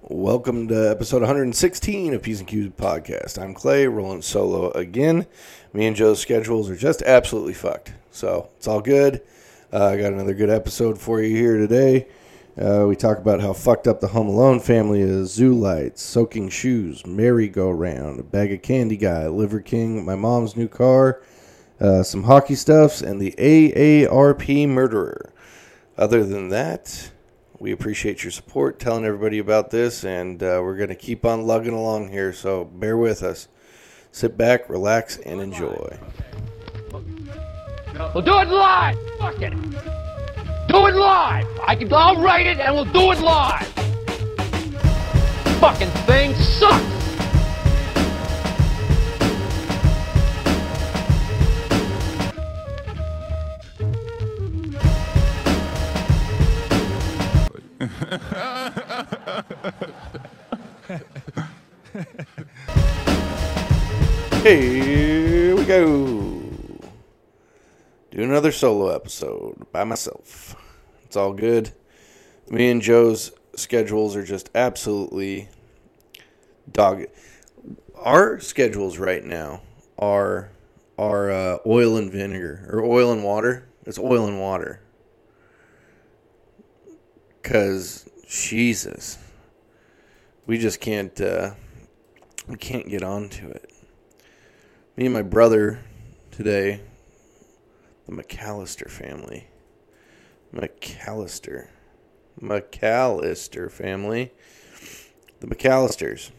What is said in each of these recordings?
Welcome to episode 116 of P's and Q's podcast. I'm Clay, rolling solo again. Me and Joe's schedules are just absolutely fucked, so it's all good. Uh, I got another good episode for you here today. Uh, we talk about how fucked up the Home Alone family is, zoo lights, soaking shoes, merry-go-round, a bag of candy guy, Liver King, my mom's new car, uh, some hockey stuffs, and the AARP murderer. Other than that, we appreciate your support, telling everybody about this, and uh, we're going to keep on lugging along here, so bear with us. Sit back, relax, and enjoy. We'll do it live. Fuck it. Do it live. I can. I'll write it and we'll do it live. Fucking thing sucks. Here we go. Do another solo episode by myself. It's all good. Me and Joe's schedules are just absolutely dog. Our schedules right now are are uh, oil and vinegar or oil and water. It's oil and water. Cause Jesus, we just can't uh, we can't get onto it me and my brother today, the McCallister family, McCallister, McCallister family, the McCallisters.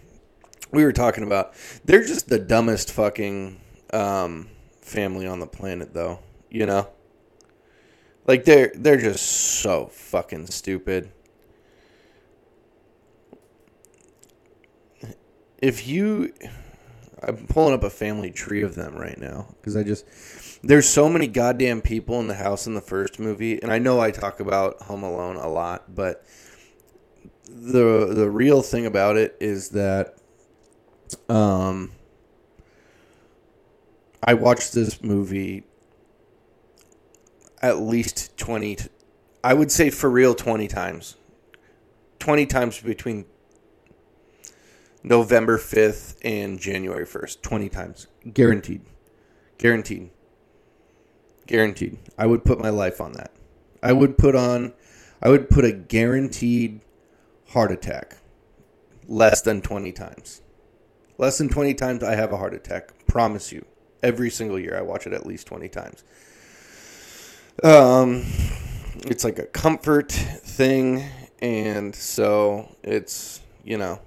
We were talking about they're just the dumbest fucking um, family on the planet, though. You know, like they're they're just so fucking stupid. If you I'm pulling up a family tree of them right now because I just there's so many goddamn people in the house in the first movie, and I know I talk about Home Alone a lot, but the the real thing about it is that um I watched this movie at least 20 I would say for real 20 times. 20 times between November 5th and January 1st, 20 times. Guaranteed. Guaranteed. Guaranteed. I would put my life on that. I would put on, I would put a guaranteed heart attack less than 20 times. Less than 20 times I have a heart attack. Promise you. Every single year I watch it at least 20 times. Um, it's like a comfort thing. And so it's, you know,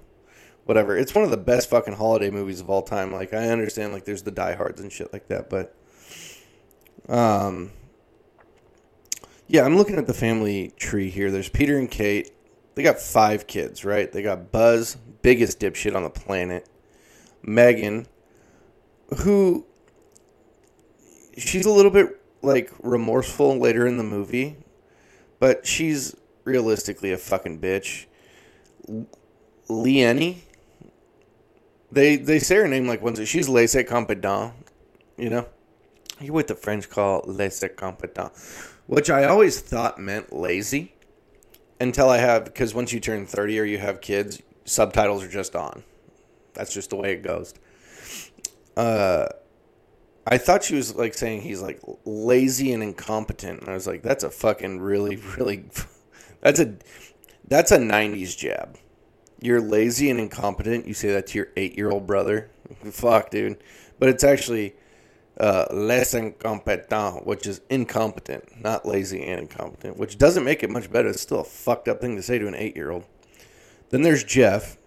whatever. It's one of the best fucking holiday movies of all time. Like I understand like there's the diehards and shit like that, but um yeah, I'm looking at the family tree here. There's Peter and Kate. They got five kids, right? They got Buzz, biggest dipshit on the planet. Megan, who she's a little bit like remorseful later in the movie, but she's realistically a fucking bitch. Leanne, they they say her name like once. She's laissez compétent, you know. You what the French call laissez compétent, which I always thought meant lazy, until I have because once you turn thirty or you have kids, subtitles are just on. That's just the way it goes. Uh, I thought she was like saying he's like lazy and incompetent, and I was like, that's a fucking really really, that's a that's a '90s jab you're lazy and incompetent. You say that to your eight year old brother. Fuck, dude. But it's actually uh, less incompetent, which is incompetent, not lazy and incompetent, which doesn't make it much better. It's still a fucked up thing to say to an eight year old. Then there's Jeff.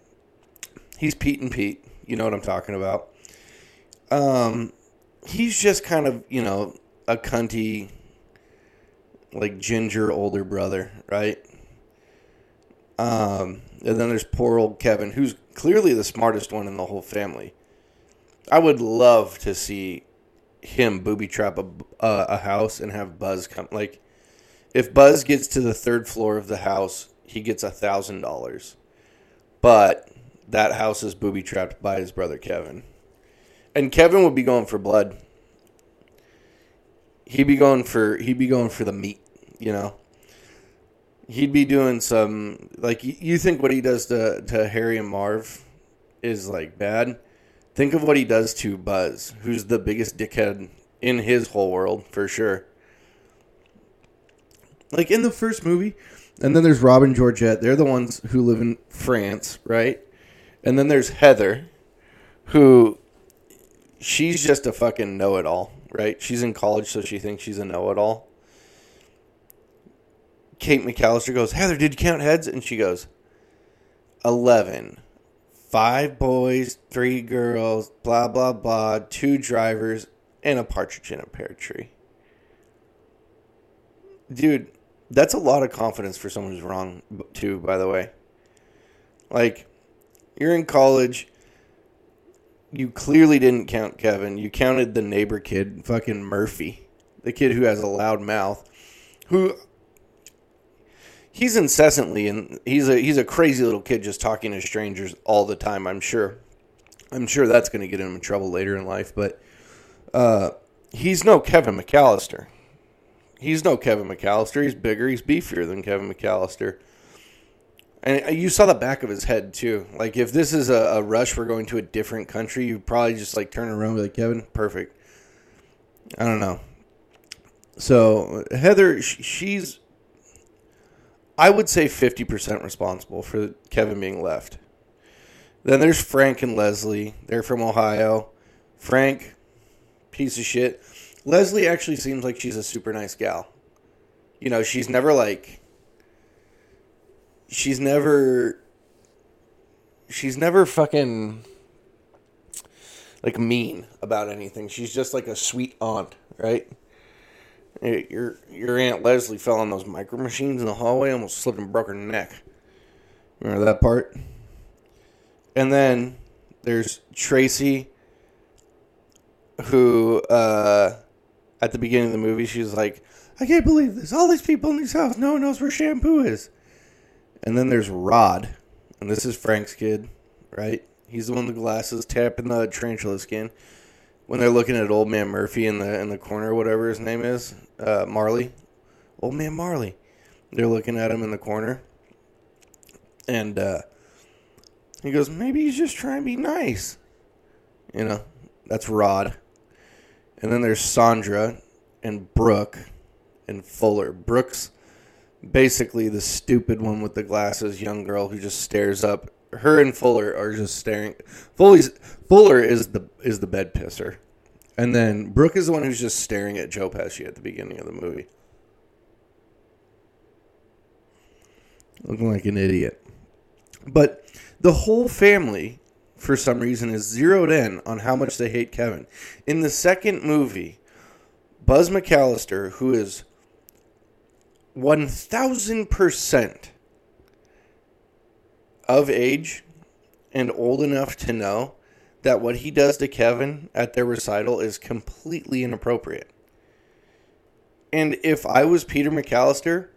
He's Pete and Pete. You know what I'm talking about. Um, he's just kind of, you know, a cunty, like ginger older brother, right? Um, and then there's poor old Kevin, who's clearly the smartest one in the whole family. I would love to see him booby trap a, uh, a house and have Buzz come. Like, if Buzz gets to the third floor of the house, he gets a thousand dollars. But that house is booby trapped by his brother Kevin, and Kevin would be going for blood. He'd be going for he'd be going for the meat, you know. He'd be doing some like you think what he does to to Harry and Marv is like bad. Think of what he does to Buzz, who's the biggest dickhead in his whole world for sure. Like in the first movie, and then there's Rob and Georgette. They're the ones who live in France, right? And then there's Heather, who she's just a fucking know it all, right? She's in college, so she thinks she's a know it all. Kate McCallister goes, Heather, did you count heads? And she goes, 11. Five boys, three girls, blah, blah, blah, two drivers, and a partridge in a pear tree. Dude, that's a lot of confidence for someone who's wrong, too, by the way. Like, you're in college. You clearly didn't count Kevin. You counted the neighbor kid, fucking Murphy, the kid who has a loud mouth, who he's incessantly and he's a he's a crazy little kid just talking to strangers all the time. I'm sure. I'm sure that's going to get him in trouble later in life, but uh, he's no Kevin McCallister. He's no Kevin McCallister. He's bigger. He's beefier than Kevin McCallister. And uh, you saw the back of his head too. Like if this is a, a rush, we're going to a different country. You probably just like turn around and be like Kevin, perfect. I don't know. So Heather, she's I would say 50% responsible for Kevin being left. Then there's Frank and Leslie. They're from Ohio. Frank, piece of shit. Leslie actually seems like she's a super nice gal. You know, she's never like. She's never. She's never fucking. Like mean about anything. She's just like a sweet aunt, right? Your your aunt Leslie fell on those micro machines in the hallway, almost slipped and broke her neck. Remember that part? And then there's Tracy, who uh, at the beginning of the movie she's like, "I can't believe this! All these people in this house, no one knows where shampoo is." And then there's Rod, and this is Frank's kid, right? He's the one with the glasses, tapping the tarantula skin when they're looking at old man Murphy in the in the corner, whatever his name is, uh, Marley, old man Marley. They're looking at him in the corner, and uh, he goes, "Maybe he's just trying to be nice." You know, that's Rod. And then there's Sandra and Brooke and Fuller. Brooke's basically the stupid one with the glasses, young girl who just stares up her and Fuller are just staring. Fuller's, Fuller is the is the bed pisser, and then Brooke is the one who's just staring at Joe Pesci at the beginning of the movie, looking like an idiot. But the whole family, for some reason, is zeroed in on how much they hate Kevin. In the second movie, Buzz McCallister, who is one thousand percent of age and old enough to know that what he does to Kevin at their recital is completely inappropriate. And if I was Peter McCallister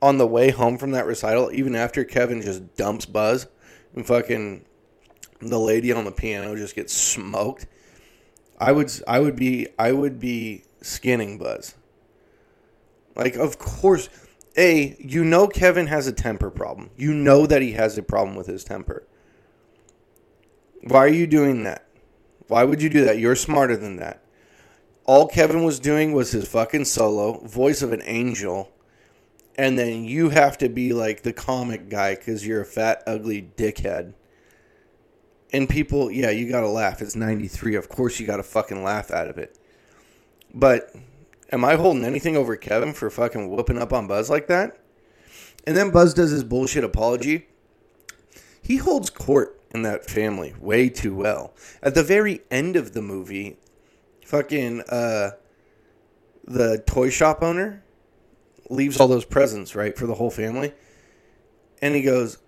on the way home from that recital, even after Kevin just dumps Buzz and fucking the lady on the piano just gets smoked, I would I would be I would be skinning Buzz. Like of course a, you know Kevin has a temper problem. You know that he has a problem with his temper. Why are you doing that? Why would you do that? You're smarter than that. All Kevin was doing was his fucking solo, voice of an angel, and then you have to be like the comic guy because you're a fat, ugly dickhead. And people, yeah, you gotta laugh. It's 93. Of course you gotta fucking laugh out of it. But Am I holding anything over Kevin for fucking whooping up on Buzz like that? And then Buzz does his bullshit apology. He holds court in that family way too well. At the very end of the movie, fucking uh the toy shop owner leaves all those presents, right, for the whole family. And he goes,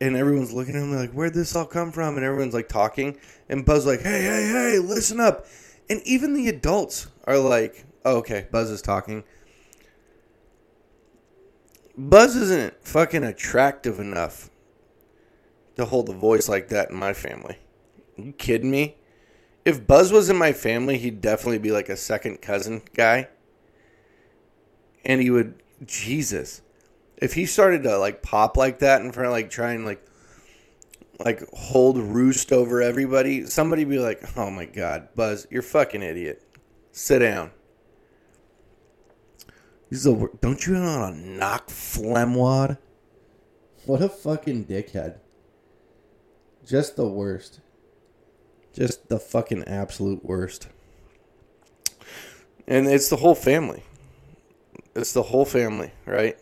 and everyone's looking at him like, where'd this all come from? And everyone's like talking. And Buzz like, hey, hey, hey, listen up. And even the adults are like, Oh, okay, Buzz is talking. Buzz isn't fucking attractive enough to hold a voice like that in my family. Are you kidding me? If Buzz was in my family, he'd definitely be like a second cousin guy. And he would, Jesus. if he started to like pop like that in front of like try and like like hold roost over everybody, somebody be like, "Oh my god, Buzz, you're fucking idiot. Sit down." He's wor- don't you know to knock phlegmwad? What a fucking dickhead. Just the worst. Just the fucking absolute worst. And it's the whole family. It's the whole family, right?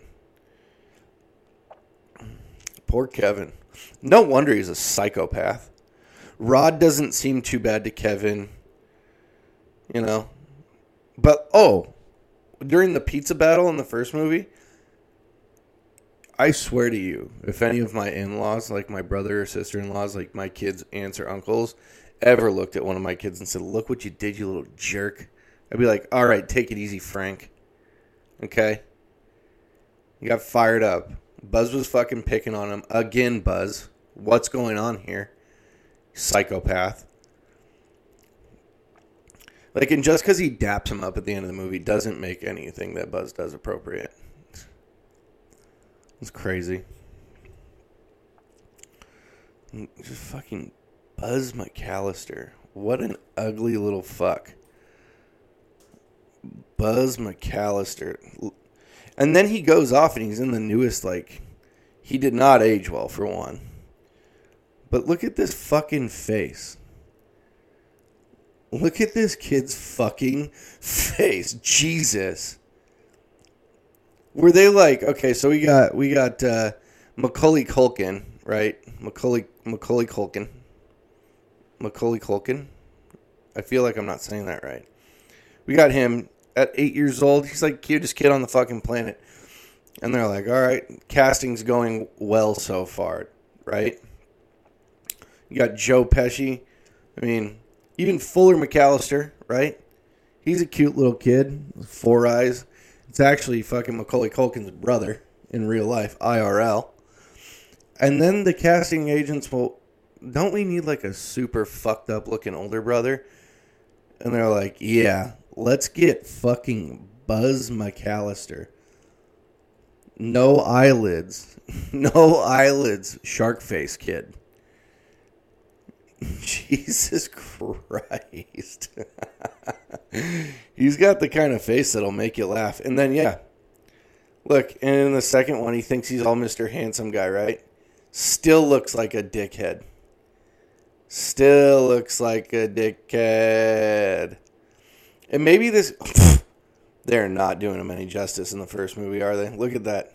Poor Kevin. No wonder he's a psychopath. Rod doesn't seem too bad to Kevin, you know. But oh, during the pizza battle in the first movie, I swear to you, if any of my in-laws, like my brother or sister-in-laws, like my kids' aunts or uncles, ever looked at one of my kids and said, "Look what you did, you little jerk," I'd be like, "All right, take it easy, Frank." Okay. You got fired up. Buzz was fucking picking on him again. Buzz, what's going on here? Psychopath. Like, and just because he daps him up at the end of the movie doesn't make anything that Buzz does appropriate. It's crazy. Just fucking Buzz McCallister. What an ugly little fuck. Buzz McCallister. And then he goes off and he's in the newest, like, he did not age well, for one. But look at this fucking face. Look at this kid's fucking face. Jesus. Were they like okay? So we got we got uh, Macaulay Culkin, right? Macaulay Macaulay Culkin, Macaulay Culkin. I feel like I'm not saying that right. We got him at eight years old. He's like cutest kid on the fucking planet, and they're like, all right, casting's going well so far, right? You got Joe Pesci. I mean, even Fuller McCallister, right? He's a cute little kid, four eyes. It's actually fucking Macaulay Culkin's brother in real life, IRL. And then the casting agents will, don't we need like a super fucked up looking older brother? And they're like, yeah, let's get fucking Buzz McCallister. No eyelids. No eyelids, shark face kid. Jesus Christ. He's got the kind of face that'll make you laugh. And then, yeah. Look, and in the second one, he thinks he's all Mr. Handsome guy, right? Still looks like a dickhead. Still looks like a dickhead. And maybe this. They're not doing him any justice in the first movie, are they? Look at that.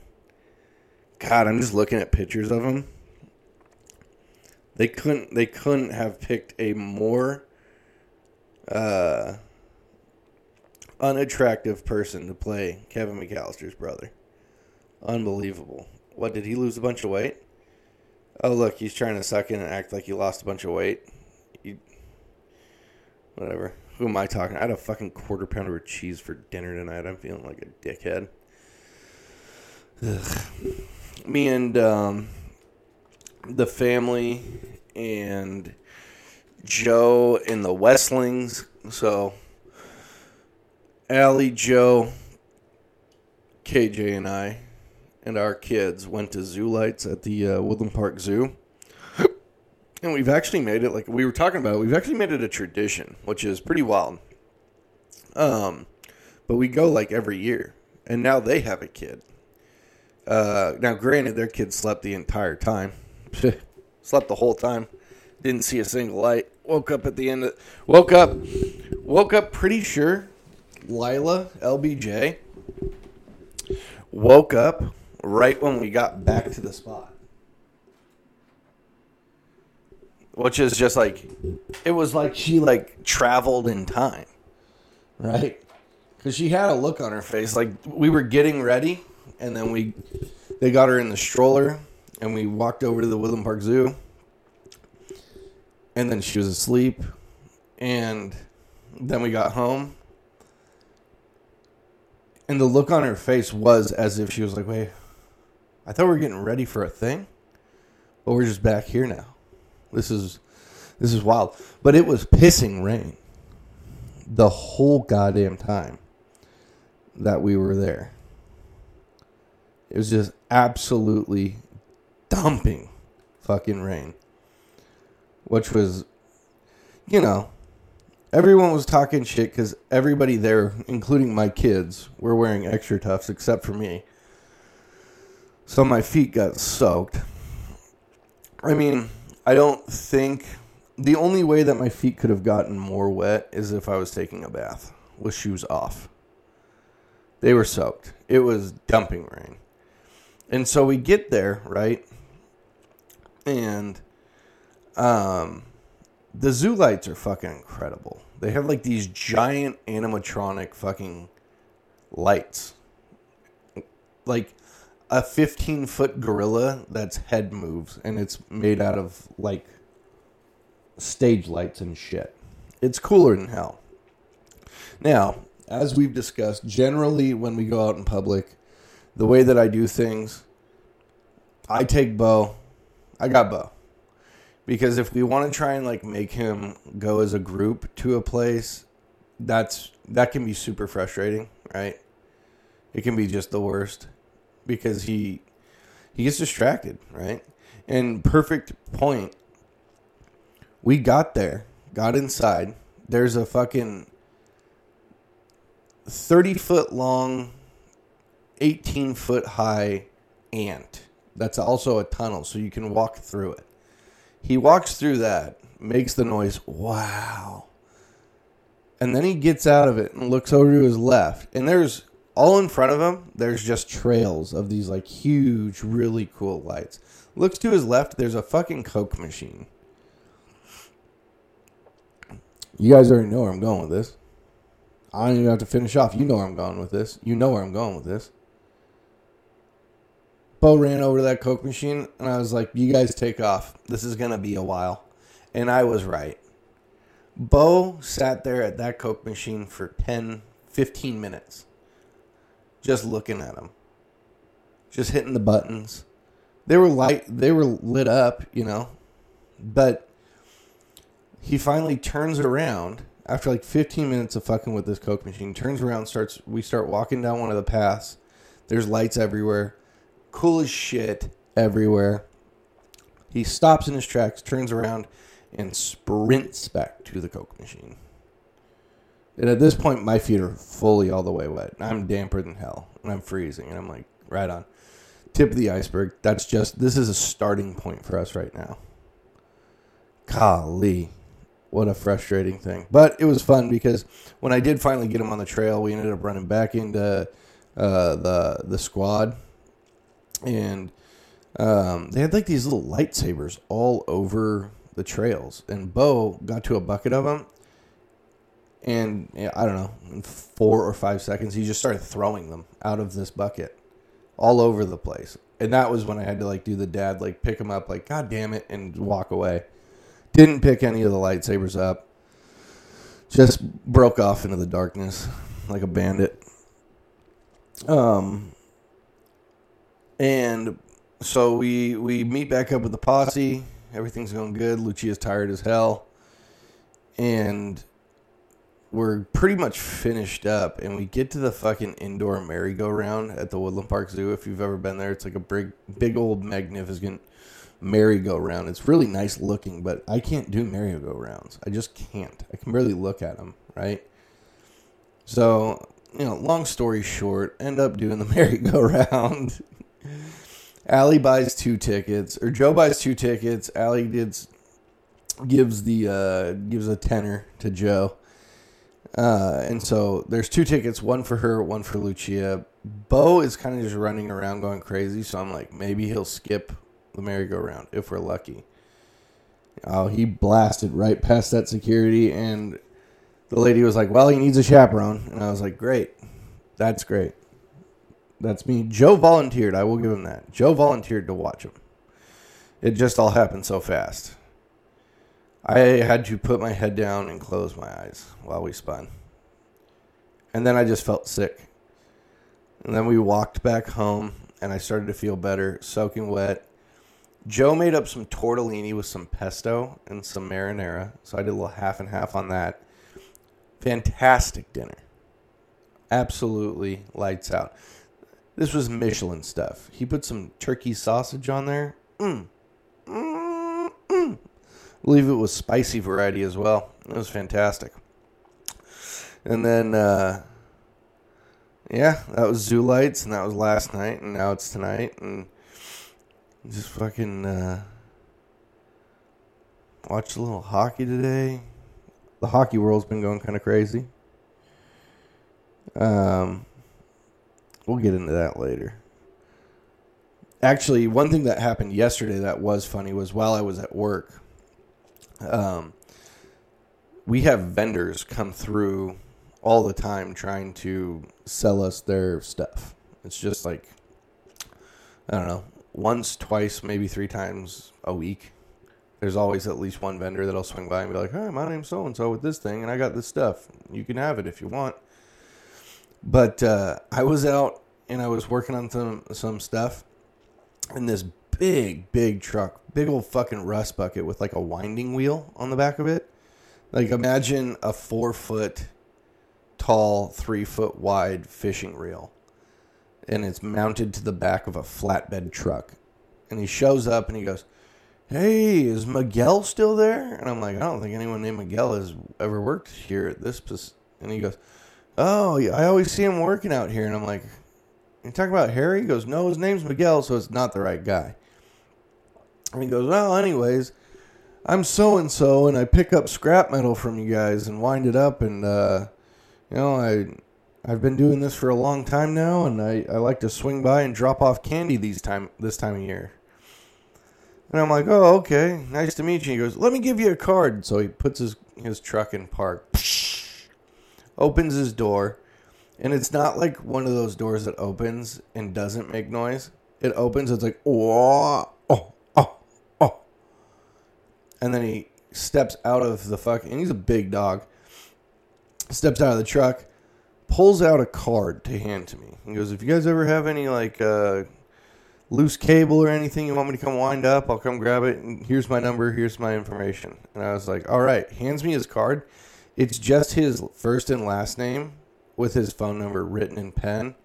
God, I'm just looking at pictures of him. They couldn't they couldn't have picked a more uh, unattractive person to play Kevin McCallister's brother. Unbelievable. What did he lose a bunch of weight? Oh look, he's trying to suck in and act like he lost a bunch of weight. You, whatever. Who am I talking? I had a fucking quarter pounder of cheese for dinner tonight. I'm feeling like a dickhead. Ugh. Me and um, the family and Joe and the Westlings. So, Allie, Joe, KJ, and I, and our kids went to Zoo Lights at the uh, Woodland Park Zoo. And we've actually made it, like we were talking about, we've actually made it a tradition, which is pretty wild. Um, but we go like every year. And now they have a kid. Uh, now, granted, their kid slept the entire time. slept the whole time. Didn't see a single light. Woke up at the end of woke up woke up pretty sure Lila LBJ woke up right when we got back to the spot. Which is just like it was like she like traveled in time. Right? Cuz she had a look on her face like we were getting ready and then we they got her in the stroller and we walked over to the Woodland Park Zoo. And then she was asleep. And then we got home. And the look on her face was as if she was like, wait, I thought we were getting ready for a thing. But we're just back here now. This is this is wild. But it was pissing rain the whole goddamn time that we were there. It was just absolutely dumping fucking rain, which was, you know, everyone was talking shit because everybody there, including my kids, were wearing XtraTufs except for me. So my feet got soaked. I mean, I don't think the only way that my feet could have gotten more wet is if I was taking a bath with shoes off. They were soaked. It was dumping rain. And so we get there, right? And um the zoo lights are fucking incredible. They have like these giant animatronic fucking lights. Like a 15 foot gorilla that's head moves and it's made out of like stage lights and shit. It's cooler than hell. Now, as we've discussed, generally when we go out in public, the way that I do things, I take Bo. I got Bo. Because if we want to try and like make him go as a group to a place, that's that can be super frustrating, right? It can be just the worst because he he gets distracted, right? And perfect point. We got there, got inside. There's a fucking 30 foot long, 18 foot high ant. That's also a tunnel, so you can walk through it. He walks through that, makes the noise, wow. And then he gets out of it and looks over to his left. And there's all in front of him, there's just trails of these like huge, really cool lights. Looks to his left, there's a fucking Coke machine. You guys already know where I'm going with this. I don't even have to finish off. You know where I'm going with this. You know where I'm going with this. Bo ran over to that Coke machine, and I was like, You guys take off. This is going to be a while. And I was right. Bo sat there at that Coke machine for 10, 15 minutes, just looking at him, just hitting the buttons. They were light, they were lit up, you know, but he finally turns around after like 15 minutes of fucking with this coke machine turns around starts we start walking down one of the paths there's lights everywhere cool as shit everywhere. He stops in his tracks turns around and sprints back to the coke machine. And at this point my feet are fully all the way wet. I'm damper than hell and i'm freezing and i'm like right on tip of the iceberg. That's just this is a starting point for us right now. Golly what a frustrating thing. But it was fun because when I did finally get him on the trail, we ended up running back into uh, the the squad, and um, they had like these little lightsabers all over the trails. And Bo got to a bucket of them, and yeah, I don't know, in four or five seconds, he just started throwing them out of this bucket all over the place. And that was when I had to like do the dad like pick him up, like God damn it, and walk away. Didn't pick any of the lightsabers up. Just broke off into the darkness like a bandit. Um and so we we meet back up with the posse. Everything's going good. Lucia's tired as hell. And we're pretty much finished up and we get to the fucking indoor merry-go-round at the Woodland Park Zoo. If you've ever been there, it's like a big big old magnificent merry-go-round. It's really nice looking, but I can't do merry-go-rounds. I just can't. I can barely look at them, right? So, you know, long story short, end up doing the merry-go-round. Allie buys two tickets, or Joe buys two tickets. Allie gives gives the uh, gives a tenner to Joe, uh, and so there's two tickets, one for her, one for Lucia. Bo is kind of just running around going crazy, so I'm like, maybe he'll skip the merry-go-round if we're lucky. Oh, he blasted right past that security, and the lady was like, "Well, he needs a chaperone," and I was like, "Great, that's great, that's me." Joe volunteered. I will give him that. Joe volunteered to watch him. It just all happened so fast. I had to put my head down and close my eyes while we spun, and then I just felt sick. And then we walked back home, and I started to feel better, soaking wet, Joe made up some tortellini with some pesto and some marinara. So I did a little half and half on that. Fantastic dinner. Absolutely lights out. This was Michelin stuff. He put some turkey sausage on there. Mm. I believe it was spicy variety as well. It was fantastic. And then, uh, yeah, that was Zoo Lights, and that was last night, and now it's tonight, and just fucking uh, a little hockey today. The hockey world's been going kind of crazy. Um, we'll get into that later. Actually, one thing that happened yesterday that was funny was while I was at work, um, we have vendors come through all the time trying to sell us their stuff. It's just like, I don't know, once, twice, maybe three times a week. There's always at least one vendor that'll swing by and be like, "Hi, my name's so and so with this thing, and I got this stuff. You can have it if you want." But uh, I was out and I was working on some some stuff, and this big, big truck, big old fucking rust bucket with like a winding wheel on the back of it. Like imagine a four foot tall, three foot wide fishing reel, and it's mounted to the back of a flatbed truck. And he shows up and he goes, "Hey, is Miguel still there?" And I'm like, "I don't think anyone named Miguel has ever worked here at this." pos-" And he goes, "Oh, I always see him working out here." And I'm like, "You talking about Harry?" He goes, "No, his name's Miguel, so it's not the right guy." And he goes, "Well, anyways." I'm so and so, and I pick up scrap metal from you guys and wind it up, and uh, you know, I I've been doing this for a long time now, and I, I like to swing by and drop off candy these time this time of year. And I'm like, oh, okay, nice to meet you. He goes, let me give you a card. So he puts his his truck in park, opens his door, and it's not like one of those doors that opens and doesn't make noise. It opens, it's like, oh, oh, oh, oh. And then he steps out of the fuck, and he's a big dog steps out of the truck, pulls out a card to hand to me. He goes, "If you guys ever have any like uh, loose cable or anything you want me to come wind up, I'll come grab it. And here's my number. Here's my information." And I was like, "All right." Hands me his card. It's just his first and last name with his phone number written in pen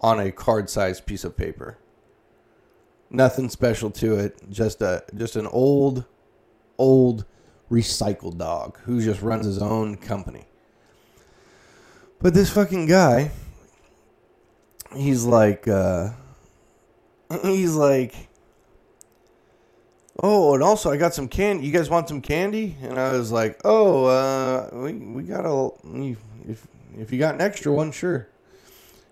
on a card-sized piece of paper. Nothing special to it. Just a just an old, old recycled dog who just runs his own company. But this fucking guy, he's like, uh, he's like, oh, and also I got some candy. You guys want some candy? And I was like, oh, uh, we we got a if if you got an extra one, sure.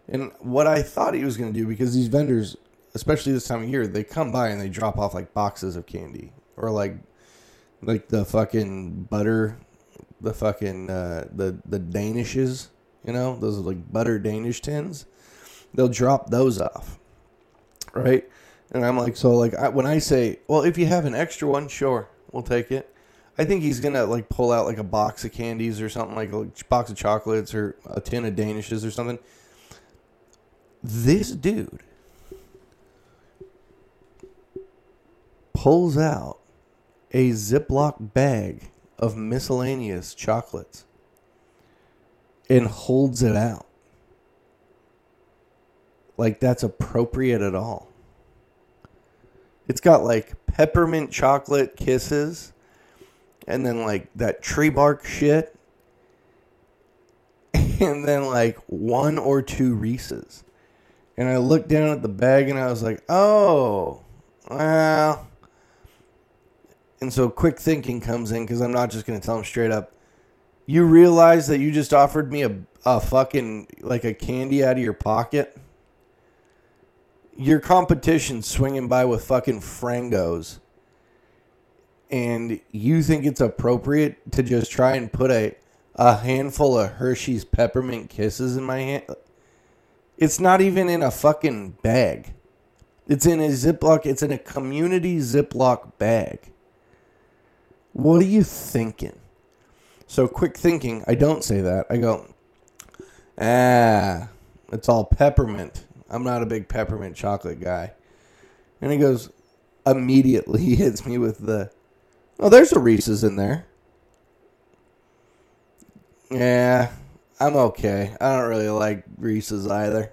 And what I thought he was gonna do because these vendors, especially this time of year, they come by and they drop off like boxes of candy or like like the fucking butter, the fucking uh, the the Danishes you know, those are like butter Danish tins. They'll drop those off, right? And I'm like, so like I, when I say, well, if you have an extra one, sure, we'll take it. I think he's gonna like pull out like a box of candies or something like a box of chocolates or a tin of Danishes or something. This dude pulls out a Ziploc bag of miscellaneous chocolates and holds it out. Like that's appropriate at all. It's got like peppermint chocolate kisses and then like that tree bark shit and then like one or two Reese's. And I looked down at the bag and I was like, "Oh, well." And so quick thinking comes in because I'm not just going to tell him straight up, you realize that you just offered me a, a fucking like a candy out of your pocket? Your competition swinging by with fucking frangos. And you think it's appropriate to just try and put a a handful of Hershey's peppermint kisses in my hand? It's not even in a fucking bag. It's in a Ziploc, it's in a community Ziploc bag. What are you thinking? So quick thinking, I don't say that. I go, ah, it's all peppermint. I'm not a big peppermint chocolate guy. And he goes, immediately he hits me with the, oh, there's a Reese's in there. Yeah, I'm okay. I don't really like Reese's either.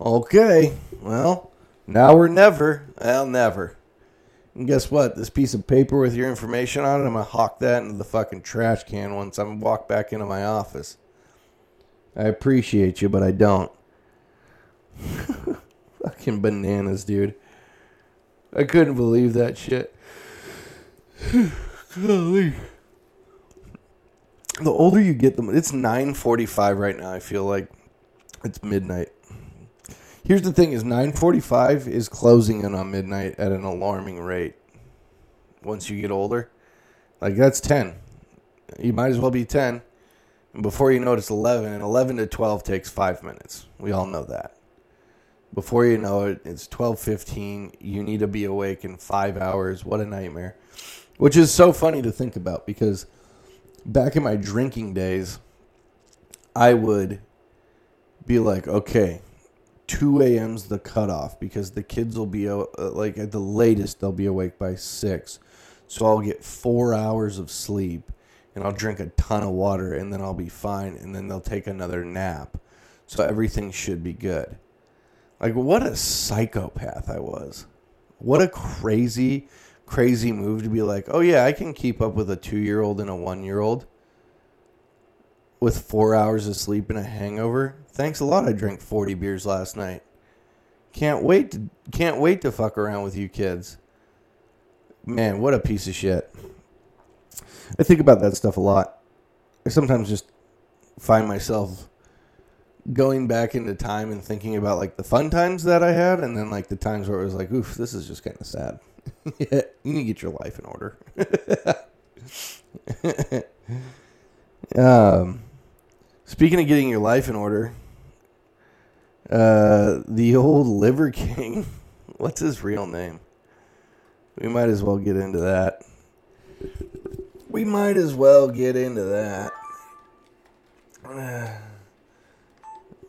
Okay, well, now or never. Well, never. And guess what? This piece of paper with your information on it, I'm gonna hawk that into the fucking trash can once I walk back into my office. I appreciate you, but I don't. fucking bananas, dude. I couldn't believe that shit. Golly. The older you get, the it's 9:45 right now. I feel like it's midnight. Here's the thing: is 9:45 is closing in on midnight at an alarming rate. Once you get older, like that's 10. You might as well be 10. And before you know it, it's 11. And 11 to 12 takes five minutes. We all know that. Before you know it, it's 12:15. You need to be awake in five hours. What a nightmare! Which is so funny to think about because back in my drinking days, I would be like, okay, 2 a.m.'s the cutoff because the kids will be uh, like at the latest they'll be awake by 6. So I'll get 4 hours of sleep and I'll drink a ton of water and then I'll be fine and then they'll take another nap. So everything should be good. Like what a psychopath I was. What a crazy crazy move to be like, "Oh yeah, I can keep up with a 2-year-old and a 1-year-old." with four hours of sleep and a hangover. Thanks a lot. I drank forty beers last night. Can't wait to can't wait to fuck around with you kids. Man, what a piece of shit. I think about that stuff a lot. I sometimes just find myself going back into time and thinking about like the fun times that I had and then like the times where it was like, oof, this is just kind of sad. you need to get your life in order. um Speaking of getting your life in order, uh, the old Liver King, what's his real name? We might as well get into that. We might as well get into that.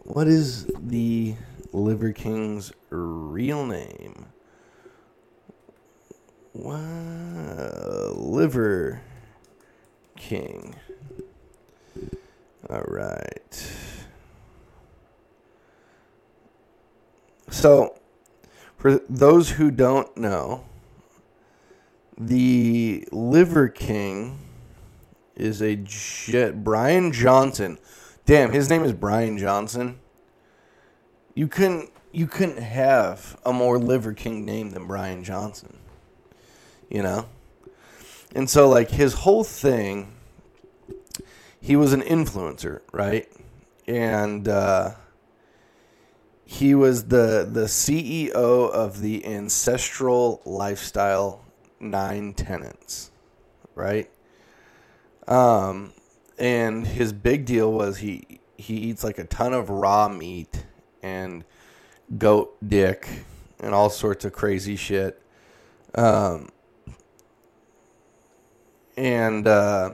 What is the Liver King's real name? Wow, Liver King. All right. So, for those who don't know, the Liver King is a jet. Brian Johnson. Damn, his name is Brian Johnson. You couldn't you couldn't have a more Liver King name than Brian Johnson. You know? And so like his whole thing he was an influencer, right? And uh, he was the the CEO of the Ancestral Lifestyle Nine Tenets, right? Um, and his big deal was he he eats like a ton of raw meat and goat dick and all sorts of crazy shit. Um, and uh,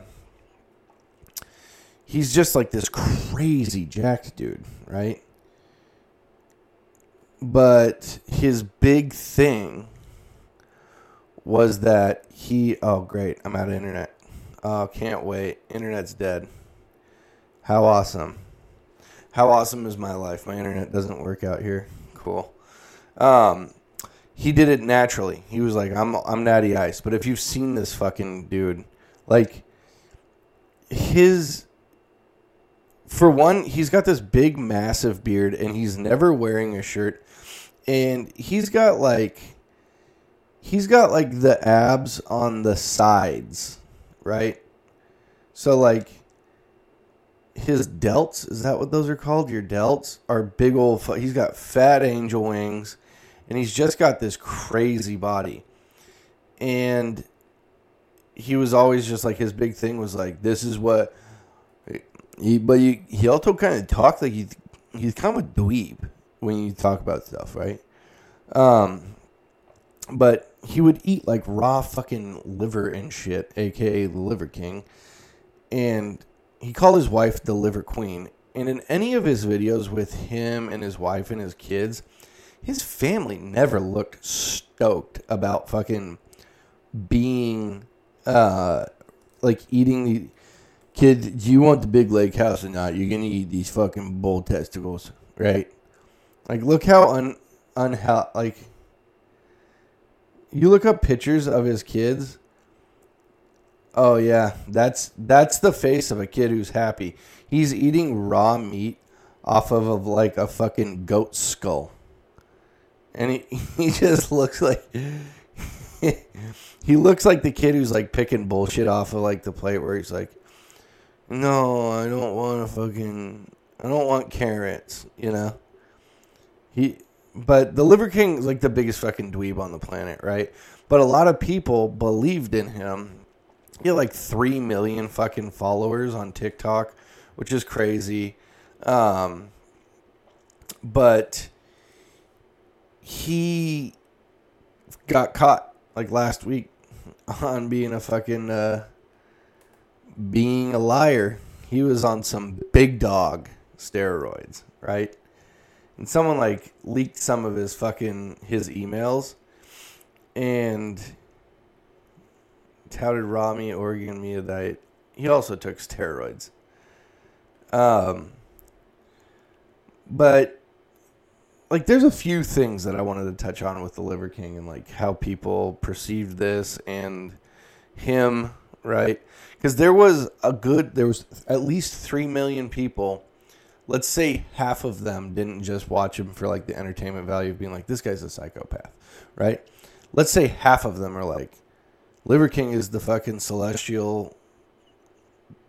he's just like this crazy jacked dude, right? But his big thing was that he oh great, I'm out of internet. Oh, can't wait. Internet's dead. How awesome. How awesome is my life? My internet doesn't work out here. Cool. Um he did it naturally. He was like, I'm I'm natty ice. But if you've seen this fucking dude, like his for one, he's got this big, massive beard, and he's never wearing a shirt. And he's got like, he's got like the abs on the sides, right? So like, his delts is that what those are called? Your delts are big old. He's got fat angel wings, and he's just got this crazy body. And he was always just like his big thing was like, this is what he, but he, he also kind of talks like he's he's kind of a dweeb when you talk about stuff, right? Um, but he would eat like raw fucking liver and shit, aka the Liver King, and he called his wife the Liver Queen. And in any of his videos with him and his wife and his kids, his family never looked stoked about fucking being uh like eating the kid, do you want the big lake house or not? You're gonna eat these fucking bull testicles, right? Like, look how un unhel like. You look up pictures of his kids. Oh yeah, that's that's the face of a kid who's happy. He's eating raw meat off of, of like a fucking goat skull. And he, he just looks like he looks like the kid who's like picking bullshit off of like the plate where he's like, No, I don't want to fucking I don't want carrots, you know? He but the Liver King is like the biggest fucking dweeb on the planet, right? But a lot of people believed in him. He had like three million fucking followers on TikTok, which is crazy. Um, but he got caught like last week on being a fucking uh, being a liar. He was on some big dog steroids, right? And someone like leaked some of his fucking his emails and touted Rami Oregon Diet. He also took steroids. Um but like there's a few things that I wanted to touch on with the Liver King and like how people perceived this and him, right? Because there was a good, there was at least three million people. Let's say half of them didn't just watch him for like the entertainment value of being like, this guy's a psychopath, right? Let's say half of them are like, Liver King is the fucking celestial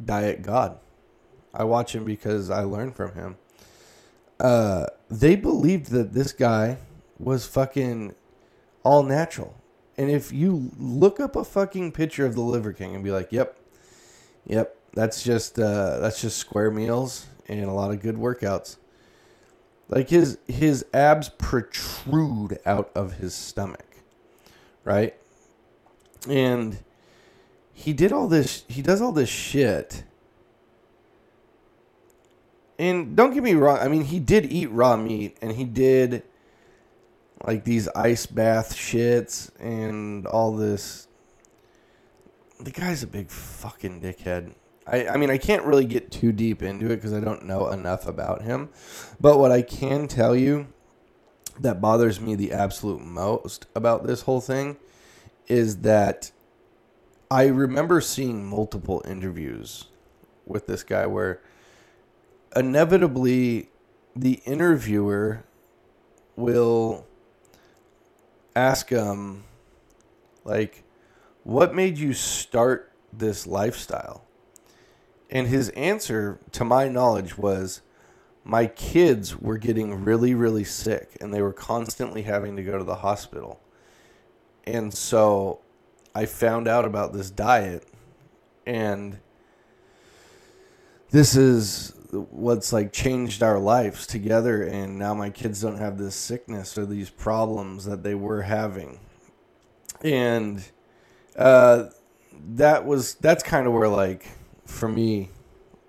diet god. I watch him because I learn from him uh, they believed that this guy was fucking all natural. And if you look up a fucking picture of the Liver King and be like, "Yep, yep, that's just uh, that's just square meals and a lot of good workouts," like his his abs protrude out of his stomach, right? And he did all this. He does all this shit and don't get me wrong. I mean, he did eat raw meat, and he did like these ice bath shits and all this. The guy's a big fucking dickhead. I, I mean, I can't really get too deep into it because I don't know enough about him. But what I can tell you that bothers me the absolute most about this whole thing is that I remember seeing multiple interviews with this guy where inevitably the interviewer will ask him like what made you start this lifestyle and his answer to my knowledge was my kids were getting really really sick and they were constantly having to go to the hospital. And so i found out about this diet and this is what's like changed our lives together and now my kids don't have this sickness or these problems that they were having. And uh that was that's kind of where like for me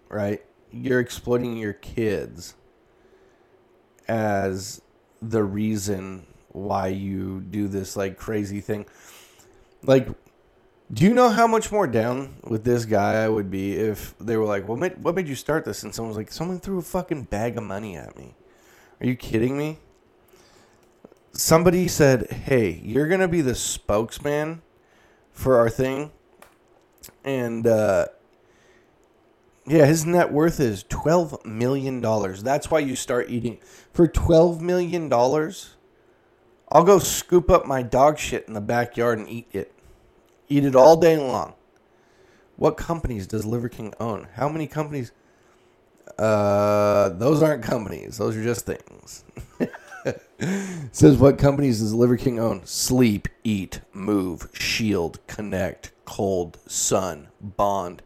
right you're exploiting your kids as the reason why you do this like crazy thing like do you know how much more down with this guy I would be if they were like, "What made what made you start this?" And someone was like, "Someone threw a fucking bag of money at me." Are you kidding me? Somebody said, "Hey, you're gonna be the spokesman for our thing," and uh, yeah, his net worth is twelve million dollars. That's why you start eating for twelve million dollars. I'll go scoop up my dog shit in the backyard and eat it. Eat it all day long. What companies does Liver King own? How many companies? Uh, those aren't companies. Those are just things. says what companies does Liver King own? Sleep, eat, move, shield, connect, cold, sun, bond.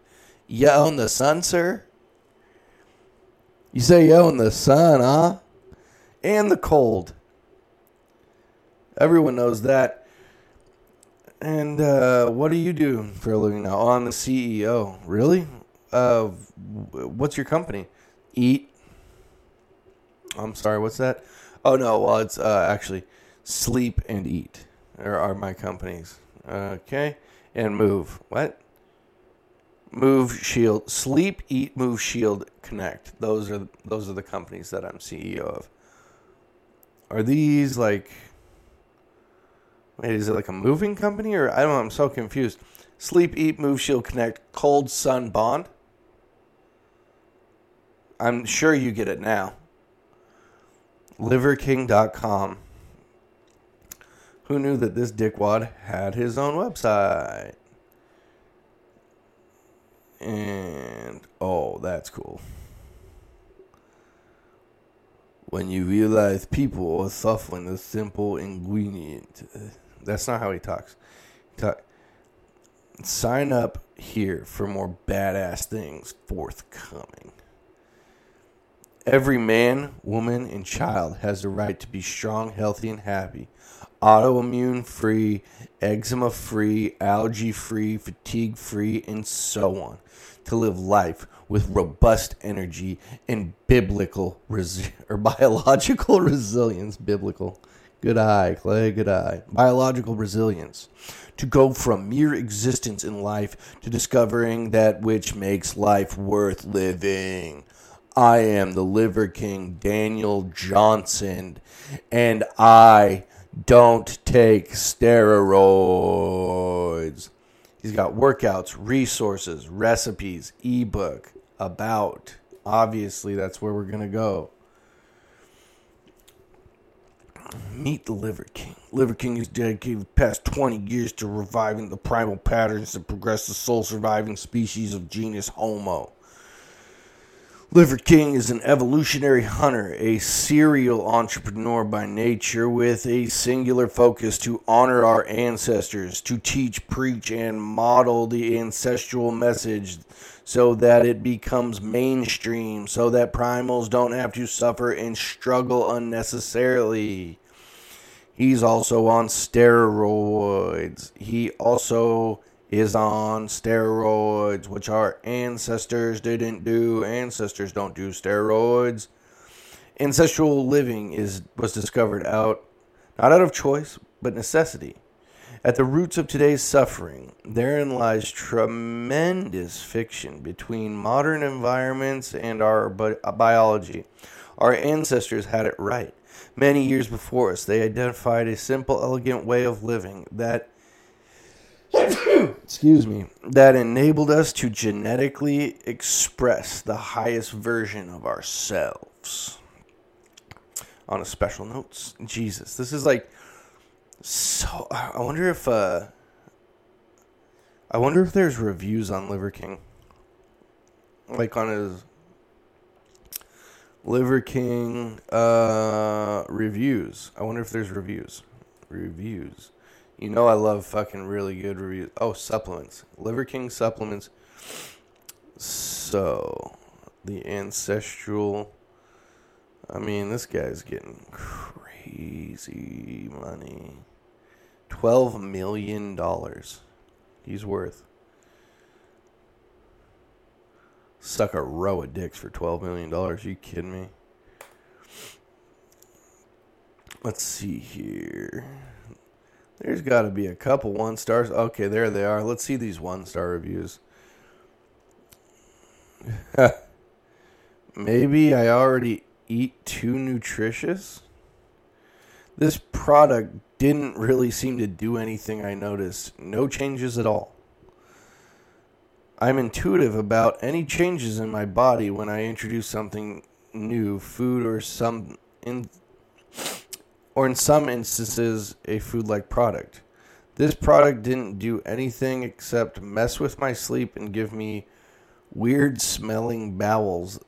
You own the sun, sir? You say you own the sun, huh? And the cold. Everyone knows that. And uh, what do you do for a living now? Oh, I'm the CEO. Really? Uh, what's your company? Eat. I'm sorry. What's that? Oh no. Well, it's uh, actually sleep and eat are, are my companies. Okay, and move. What? Move, shield, sleep, eat, move, shield, connect. Those are those are the companies that I'm CEO of. Are these like. Wait, is it like a moving company or I don't know? I'm so confused. Sleep, Eat, Move, Shield, Connect, Cold Sun Bond. I'm sure you get it now. LiverKing.com. Who knew that this dickwad had his own website? And oh, that's cool. When you realize people are suffering a simple ingredient. That's not how he talks. Talk, sign up here for more badass things forthcoming. Every man, woman, and child has the right to be strong, healthy, and happy. Autoimmune free, eczema free, algae free, fatigue free, and so on. To live life with robust energy and biblical or biological resilience. Biblical. Good eye, Clay, good eye. Biological resilience. To go from mere existence in life to discovering that which makes life worth living. I am the Liver King, Daniel Johnson, and I don't take steroids. He's got workouts, resources, recipes, ebook, about. Obviously, that's where we're going to go. Meet the Liver King. Liver King is dedicated the past 20 years to reviving the primal patterns that progress the sole surviving species of genus Homo. Liver King is an evolutionary hunter, a serial entrepreneur by nature with a singular focus to honor our ancestors, to teach, preach, and model the ancestral message so that it becomes mainstream, so that primals don't have to suffer and struggle unnecessarily. He's also on steroids. He also is on steroids, which our ancestors didn't do. Ancestors don't do steroids. Ancestral living is was discovered out not out of choice, but necessity. At the roots of today's suffering, therein lies tremendous fiction between modern environments and our bi- biology. Our ancestors had it right. Many years before us, they identified a simple, elegant way of living that excuse me, that enabled us to genetically express the highest version of ourselves. On a special note, Jesus, this is like so. I wonder if uh, I wonder if there's reviews on Liver King, like on his Liver King uh, reviews. I wonder if there's reviews. Reviews. You know I love fucking really good reviews. Oh, supplements. Liver King supplements. So, the ancestral. I mean, this guy's getting crazy money. $12 million he's worth. Suck a row of dicks for $12 million. You kidding me? Let's see here. There's got to be a couple one stars. Okay, there they are. Let's see these one star reviews. Maybe I already eat too nutritious. This product didn't really seem to do anything I noticed. No changes at all. I'm intuitive about any changes in my body when I introduce something new, food or some in or in some instances a food-like product. This product didn't do anything except mess with my sleep and give me weird smelling bowels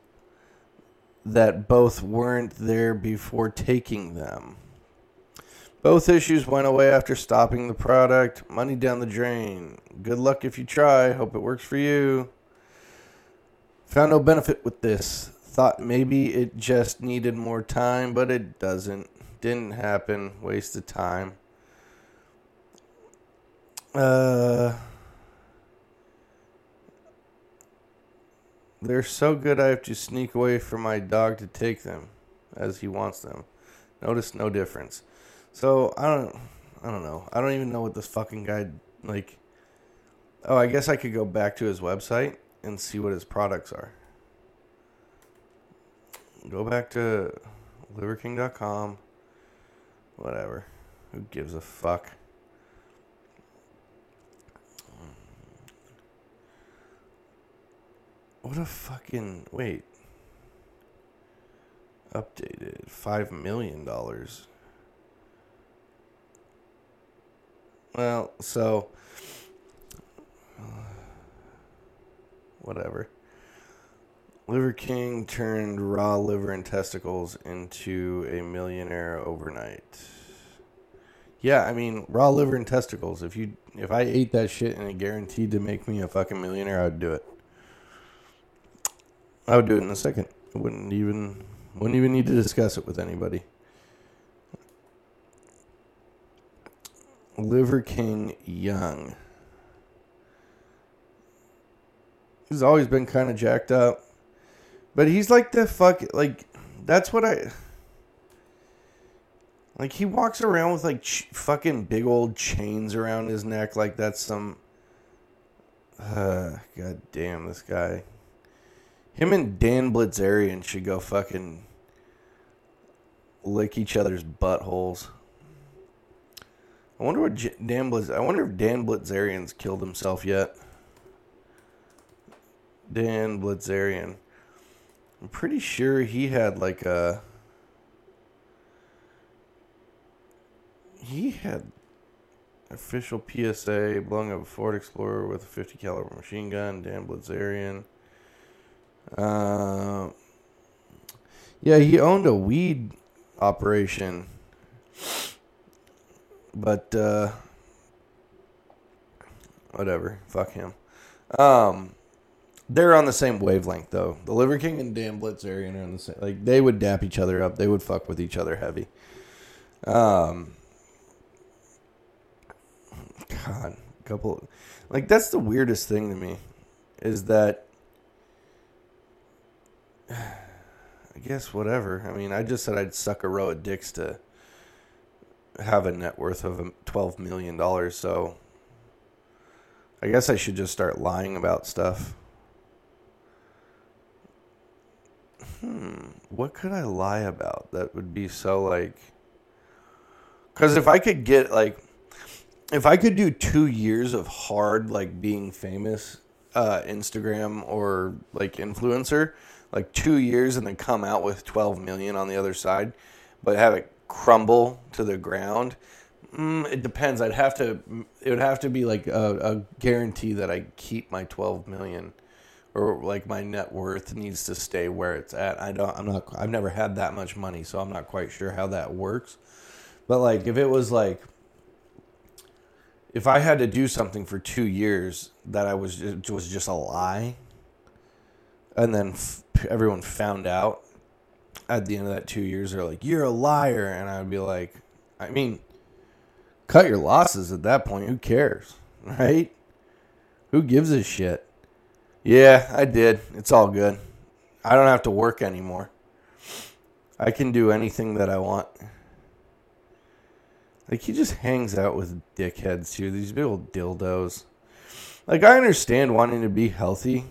that both weren't there before taking them. Both issues went away after stopping the product. Money down the drain. Good luck if you try. Hope it works for you. Found no benefit with this. Thought maybe it just needed more time, but it doesn't. Didn't happen. Wasted time. Uh. They're so good I have to sneak away from my dog to take them as he wants them. Notice no difference. So I don't I don't know. I don't even know what this fucking guy like Oh, I guess I could go back to his website and see what his products are. Go back to liverking.com. Whatever. Who gives a fuck? What a fucking wait. Updated five million dollars. Well, so whatever. Liver King turned raw liver and testicles into a millionaire overnight. Yeah, I mean raw liver and testicles. If you if I ate that shit and it guaranteed to make me a fucking millionaire, I would do it. I would do it in a second. I wouldn't even wouldn't even need to discuss it with anybody. Liver King Young. He's always been kind of jacked up. But he's like the fuck like that's what I like he walks around with like ch- fucking big old chains around his neck like that's some uh god damn this guy. Him and Dan Bilzerian should go fucking lick each other's buttholes. I wonder what J- Dan Blitz. I wonder if Dan Bilzerian's killed himself yet. Dan Bilzerian. I'm pretty sure he had like a. He had official PSA blowing up a Ford Explorer with a 50 caliber machine gun. Dan Bilzerian. Uh, yeah, he owned a weed operation, but uh, whatever. Fuck him. Um, they're on the same wavelength though. The Liver King and Dan Bilzerian are on the same. Like they would dap each other up. They would fuck with each other heavy. Um, God, a couple. Like that's the weirdest thing to me, is that. I guess whatever. I mean, I just said I'd suck a row of dicks to have a net worth of twelve million dollars. So I guess I should just start lying about stuff. Hmm, what could I lie about that would be so like? Because if I could get like, if I could do two years of hard like being famous, uh, Instagram or like influencer, like two years, and then come out with twelve million on the other side, but have it crumble to the ground. Mm, it depends. I'd have to. It would have to be like a, a guarantee that I keep my twelve million, or like my net worth needs to stay where it's at. I don't. I'm not. I've never had that much money, so I'm not quite sure how that works. But like, if it was like, if I had to do something for two years that I was it was just a lie, and then f- everyone found out at the end of that two years, they're like, "You're a liar," and I'd be like, "I mean." cut your losses at that point. Who cares? Right? Who gives a shit? Yeah, I did. It's all good. I don't have to work anymore. I can do anything that I want. Like he just hangs out with dickheads too. These big old dildos. Like I understand wanting to be healthy.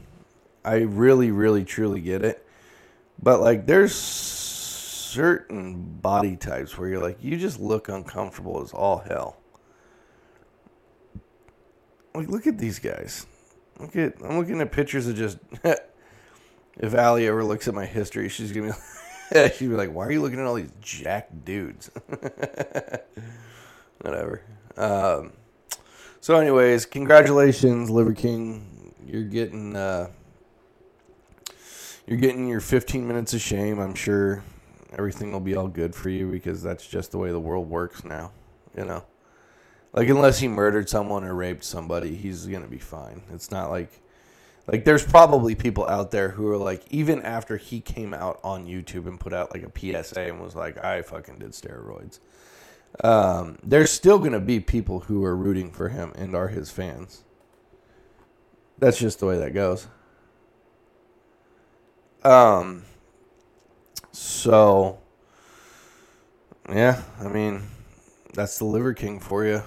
I really, really, truly get it. But like there's certain body types where you're like, you just look uncomfortable as all hell. Like, look at these guys. Look at I'm looking at pictures of just. if Allie ever looks at my history, she's gonna be, she'd be like, "Why are you looking at all these jack dudes?" Whatever. Um, so, anyways, congratulations, Liver King. You're getting uh, you're getting your 15 minutes of shame. I'm sure everything will be all good for you because that's just the way the world works now. You know, like unless he murdered someone or raped somebody, he's gonna be fine. It's not like like there's probably people out there who are like even after he came out on YouTube and put out like a PSA and was like I fucking did steroids. Um, there's still gonna be people who are rooting for him and are his fans. That's just the way that goes. Um. So, yeah, I mean, that's the Liver King for you.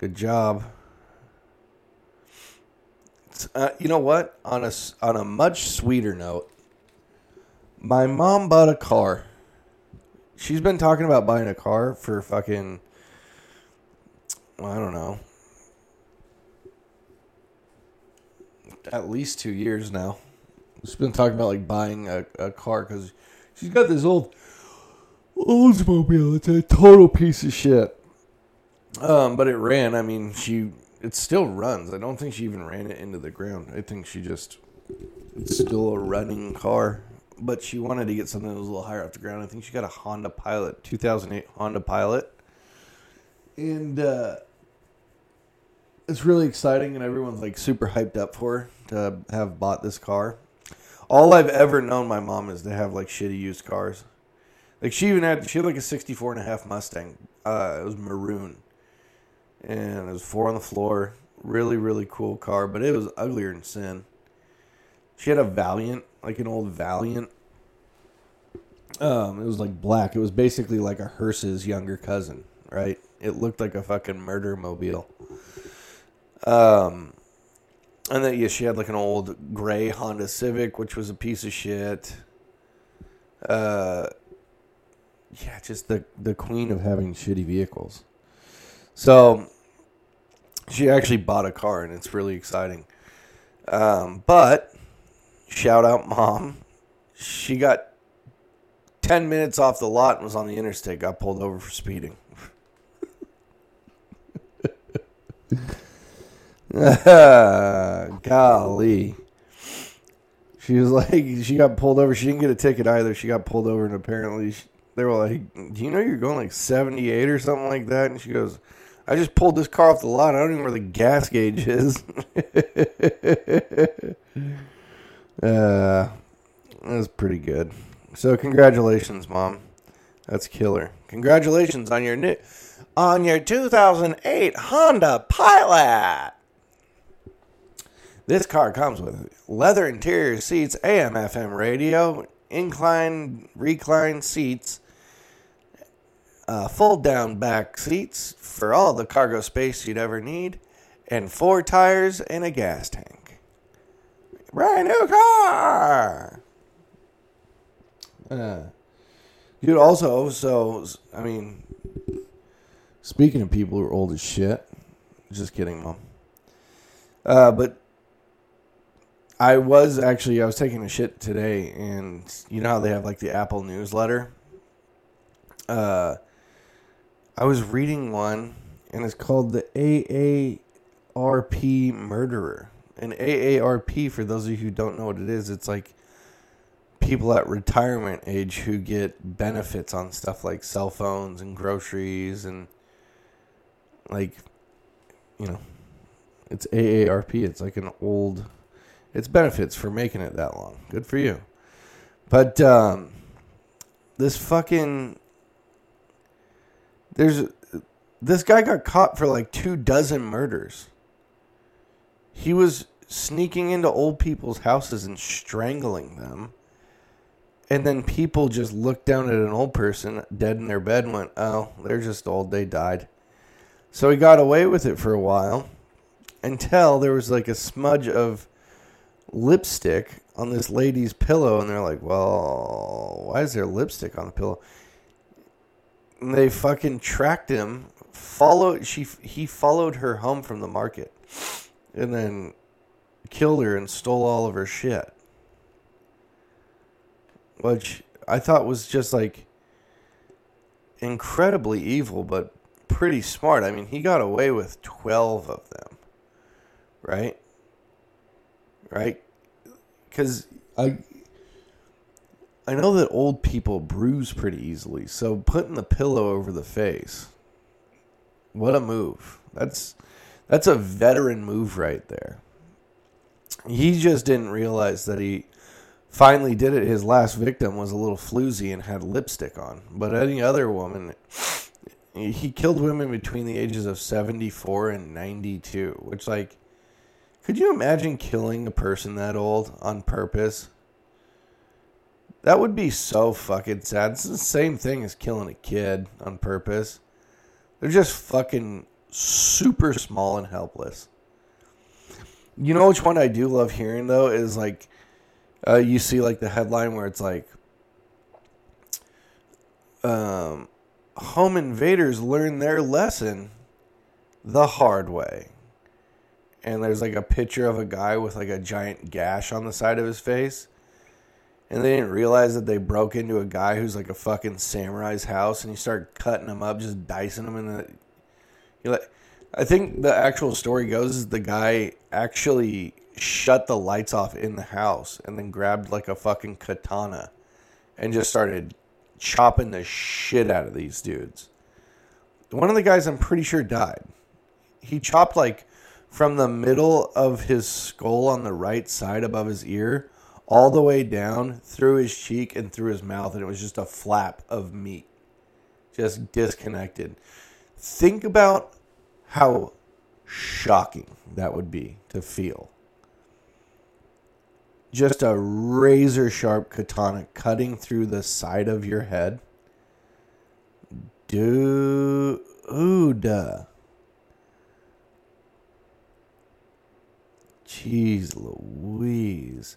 Good job. Uh, you know what? On a on a much sweeter note, my mom bought a car. she's been talking about buying a car for fucking. I don't know. At least two years now. She's been talking about like buying a, a car because she's got this old Oldsmobile. It's a total piece of shit. Um, but it ran. I mean, she it still runs. I don't think she even ran it into the ground. I think she just it's still a running car. But she wanted to get something that was a little higher off the ground. I think she got a Honda Pilot, 2008 Honda Pilot, and uh, it's really exciting. And everyone's like super hyped up for her to have bought this car. All I've ever known my mom is to have like shitty used cars. Like she even had she had like a 64 and a half Mustang. Uh, it was maroon and it was four on the floor. Really, really cool car, but it was uglier than sin. She had a Valiant, like an old Valiant. Um, it was like black. It was basically like a hearse's younger cousin, right? It looked like a fucking murder mobile. Um, and then yeah, she had like an old gray Honda Civic, which was a piece of shit. Uh, yeah, just the the queen of having shitty vehicles. So she actually bought a car, and it's really exciting. Um, but shout out, mom. She got ten minutes off the lot and was on the interstate. Got pulled over for speeding. Golly. She was like, she got pulled over. She didn't get a ticket either. She got pulled over, and apparently, she, they were like, "Do you know you're going like 78 or something like that?" And she goes, "I just pulled this car off the lot. I don't even know where the gas gauge is." uh, that was pretty good. So, congratulations, mom. That's killer. Congratulations on your new, on your 2008 Honda Pilot. This car comes with leather interior seats, AM FM radio, incline recline seats, uh, fold down back seats for all the cargo space you'd ever need, and four tires and a gas tank. Brand new car. Uh, dude, also, so I mean, speaking of people who are old as shit, just kidding, mom. Uh, but I was actually I was taking a shit today, and you know how they have like the Apple newsletter. Uh, I was reading one, and it's called the AARP Murderer. And AARP, for those of you who don't know what it is, it's like people at retirement age who get benefits on stuff like cell phones and groceries and like you know it's AARP. It's like an old it's benefits for making it that long. Good for you. But um, this fucking there's this guy got caught for like two dozen murders. He was sneaking into old people's houses and strangling them. And then people just looked down at an old person dead in their bed and went, "Oh, they're just old. They died." So he got away with it for a while until there was like a smudge of lipstick on this lady's pillow, and they're like, "Well, why is there lipstick on the pillow?" They fucking tracked him. Followed she he followed her home from the market, and then killed her and stole all of her shit. Which I thought was just like incredibly evil, but pretty smart. I mean, he got away with 12 of them, right? right? Because I I know that old people bruise pretty easily, so putting the pillow over the face, what a move! That's that's a veteran move right there. He just didn't realize that he finally did it. His last victim was a little floozy and had lipstick on, but any other woman. He killed women between the ages of 74 and 92, which, like, could you imagine killing a person that old on purpose? That would be so fucking sad. It's the same thing as killing a kid on purpose. They're just fucking super small and helpless. You know which one I do love hearing though is like uh, you see like the headline where it's like um, home invaders learn their lesson the hard way. And there's like a picture of a guy with like a giant gash on the side of his face. And they didn't realize that they broke into a guy who's like a fucking samurai's house and you start cutting him up, just dicing him in the. You're like, I think the actual story goes is the guy actually shut the lights off in the house and then grabbed like a fucking katana and just started chopping the shit out of these dudes. One of the guys I'm pretty sure died. He chopped like from the middle of his skull on the right side above his ear all the way down through his cheek and through his mouth and it was just a flap of meat. Just disconnected. Think about how shocking that would be to feel just a razor sharp katana cutting through the side of your head. Dude. Jeez Louise.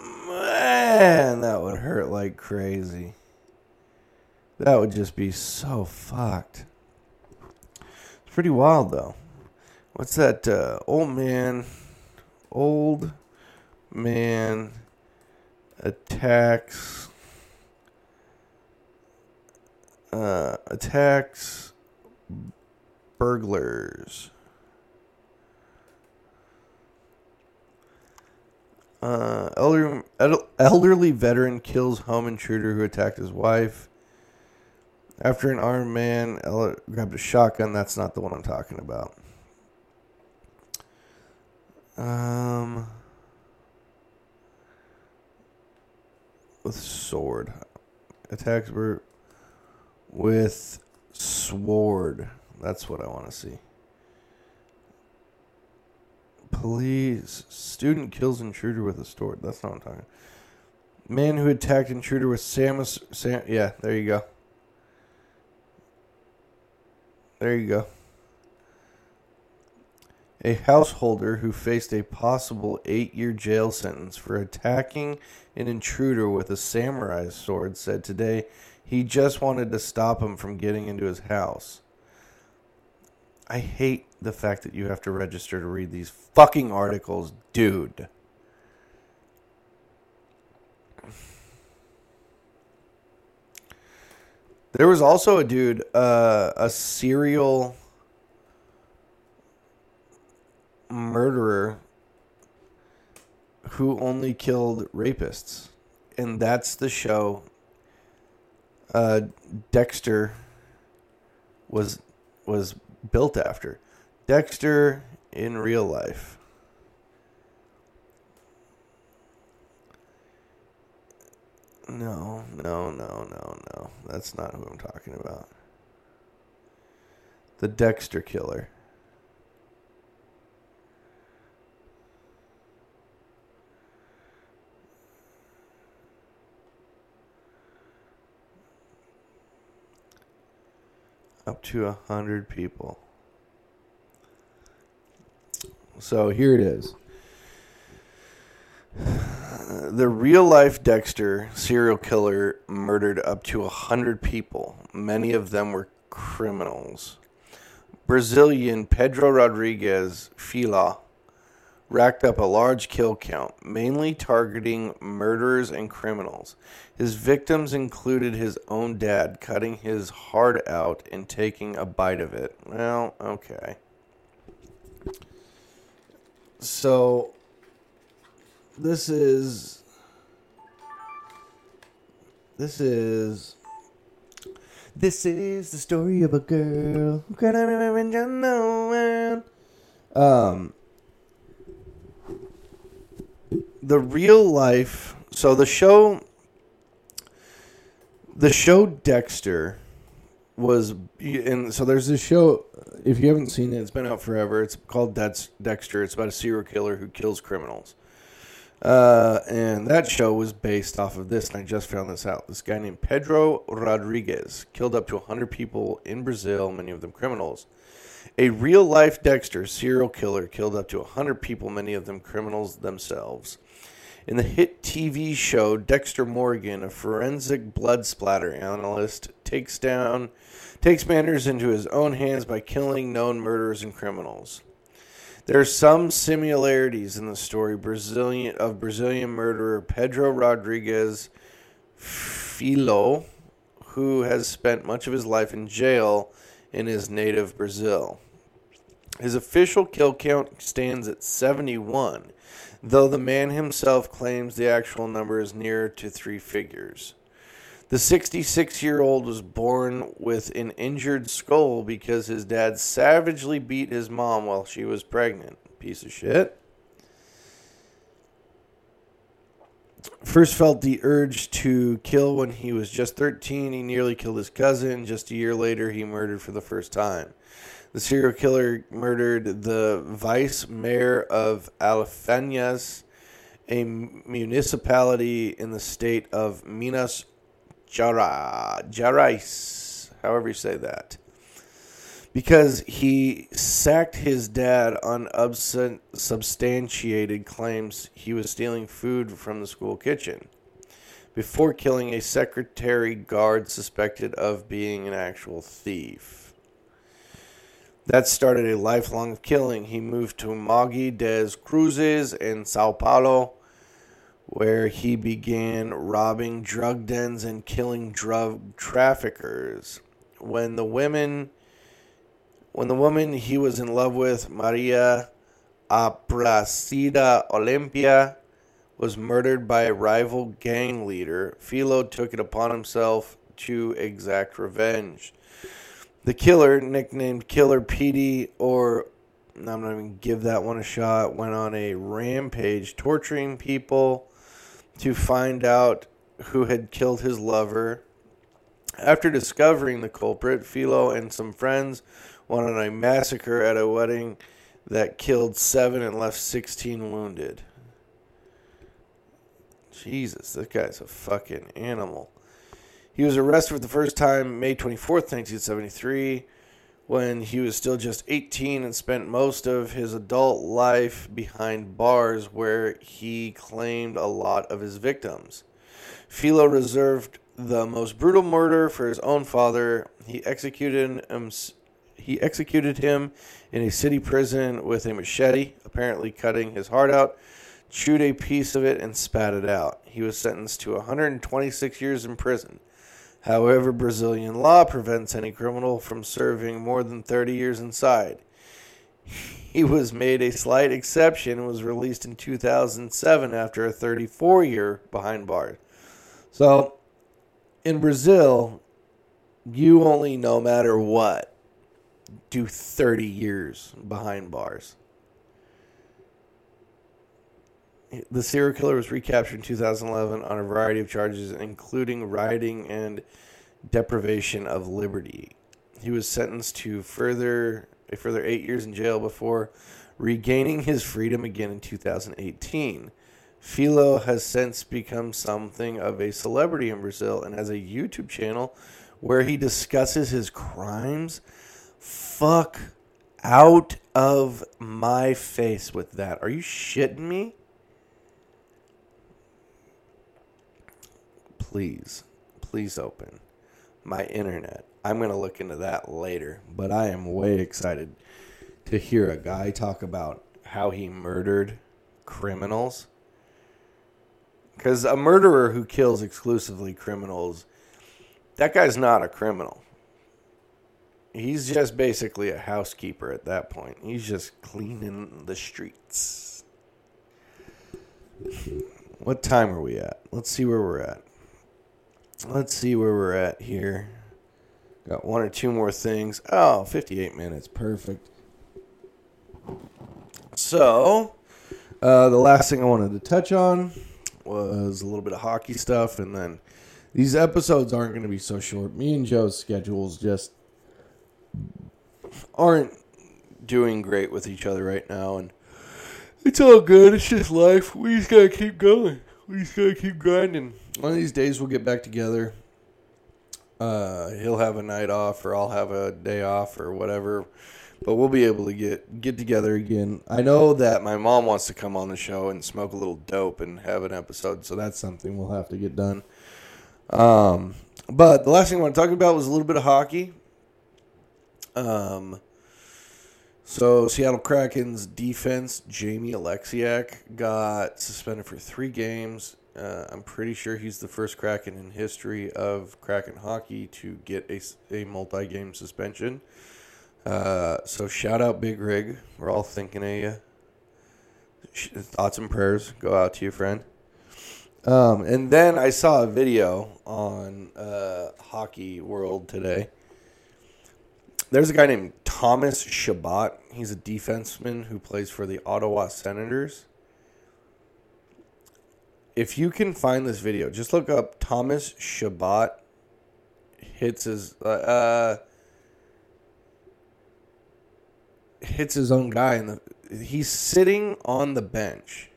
Man, that would hurt like crazy. That would just be so fucked. It's pretty wild, though. What's that? Uh, old man. Old man attacks uh, attacks burglars. Uh, elder, elderly veteran kills home intruder who attacked his wife. After an armed man grabbed a shotgun, that's not the one I'm talking about. Um. with sword. Attacks were with sword. That's what I want to see. Police. Student kills intruder with a sword. That's not what I'm talking. Man who attacked intruder with Samus. Sam, yeah, there you go. There you go. A householder who faced a possible eight year jail sentence for attacking an intruder with a samurai sword said today he just wanted to stop him from getting into his house. I hate the fact that you have to register to read these fucking articles, dude. There was also a dude, uh, a serial murderer who only killed rapists. And that's the show uh, Dexter was was built after. Dexter in real life. No, no, no, no, no. That's not who I'm talking about. The Dexter killer. up to a hundred people. So here it is. The real life Dexter serial killer murdered up to a hundred people. Many of them were criminals. Brazilian Pedro Rodrigues Filho racked up a large kill count, mainly targeting murderers and criminals. His victims included his own dad cutting his heart out and taking a bite of it. Well, okay. So, this is. This is. This is the story of a girl who got revenge on no. Um, the real life. So the show, the show Dexter was, and so there's this show. If you haven't seen it, it's been out forever. It's called Dex, Dexter. It's about a serial killer who kills criminals. Uh, and that show was based off of this, and I just found this out. This guy named Pedro rodrigues killed up to 100 people in Brazil, many of them criminals. A real life Dexter serial killer killed up to 100 people, many of them criminals themselves. In the hit TV show Dexter Morgan, a forensic blood splatter analyst, takes down takes matters into his own hands by killing known murderers and criminals. There are some similarities in the story Brazilian of Brazilian murderer Pedro Rodrigues Filho, who has spent much of his life in jail in his native Brazil. His official kill count stands at 71, though the man himself claims the actual number is nearer to three figures. The 66 year old was born with an injured skull because his dad savagely beat his mom while she was pregnant. Piece of shit. First felt the urge to kill when he was just 13. He nearly killed his cousin. Just a year later, he murdered for the first time. The serial killer murdered the vice mayor of Alfenas, a municipality in the state of Minas Gerais, however you say that because he sacked his dad on unsubstantiated claims he was stealing food from the school kitchen before killing a secretary guard suspected of being an actual thief. That started a lifelong killing. He moved to Mogi das Cruzes in Sao Paulo, where he began robbing drug dens and killing drug traffickers. When the women when the woman he was in love with, Maria Aparecida Olympia, was murdered by a rival gang leader, Filho took it upon himself to exact revenge. The killer, nicknamed Killer Petey, or I'm not even give that one a shot, went on a rampage torturing people to find out who had killed his lover. After discovering the culprit, Filho and some friends went on a massacre at a wedding that killed seven and left 16 wounded. Jesus, this guy's a fucking animal. He was arrested for the first time May 24th, 1973, when he was still just 18 and spent most of his adult life behind bars where he claimed a lot of his victims. Filho reserved the most brutal murder for his own father. He executed him, he executed him in a city prison with a machete, apparently cutting his heart out, chewed a piece of it, and spat it out. He was sentenced to 126 years in prison. However, Brazilian law prevents any criminal from serving more than 30 years inside. He was made a slight exception and was released in 2007 after a 34 year behind bars. So, in Brazil, you only, no matter what, do 30 years behind bars. The serial killer was recaptured in 2011 on a variety of charges, including rioting and deprivation of liberty. He was sentenced to further a further eight years in jail before regaining his freedom again in 2018. Filho has since become something of a celebrity in Brazil and has a YouTube channel where he discusses his crimes fuck out of my face with that. Are you shitting me? Please, please open my internet. I'm going to look into that later, but I am way excited to hear a guy talk about how he murdered criminals. Because a murderer who kills exclusively criminals, that guy's not a criminal he's just basically a housekeeper at that point. He's just cleaning the streets. What time are we at? Let's see where we're at. Let's see where we're at here. Got one or two more things. Oh, 58 minutes. Perfect. So, uh, the last thing I wanted to touch on was a little bit of hockey stuff, and then these episodes aren't going to be so short. Me and Joe's schedules just aren't doing great with each other right now, and it's all good. It's just life. We just gotta keep going. We just gotta keep grinding. One of these days, we'll get back together. Uh, he'll have a night off, or I'll have a day off, or whatever. But we'll be able to get get together again. I know that my mom wants to come on the show and smoke a little dope and have an episode, so that's something we'll have to get done. Um, But the last thing I want to talk about was a little bit of hockey. Um, so Seattle Kraken's defense, Jamie Oleksiak, got suspended for three games. Uh, I'm pretty sure he's the first Kraken in history of Kraken hockey to get a, a multi-game suspension. Uh, so shout out Big Rig. We're all thinking of you. Thoughts and prayers go out to you, friend. Um, and then I saw a video on uh, Hockey World today. There's a guy named Thomas Chabot. He's a defenseman who plays for the Ottawa Senators. If you can find this video, just look up Thomas Chabot hits his uh, uh hits his own guy and he's sitting on the bench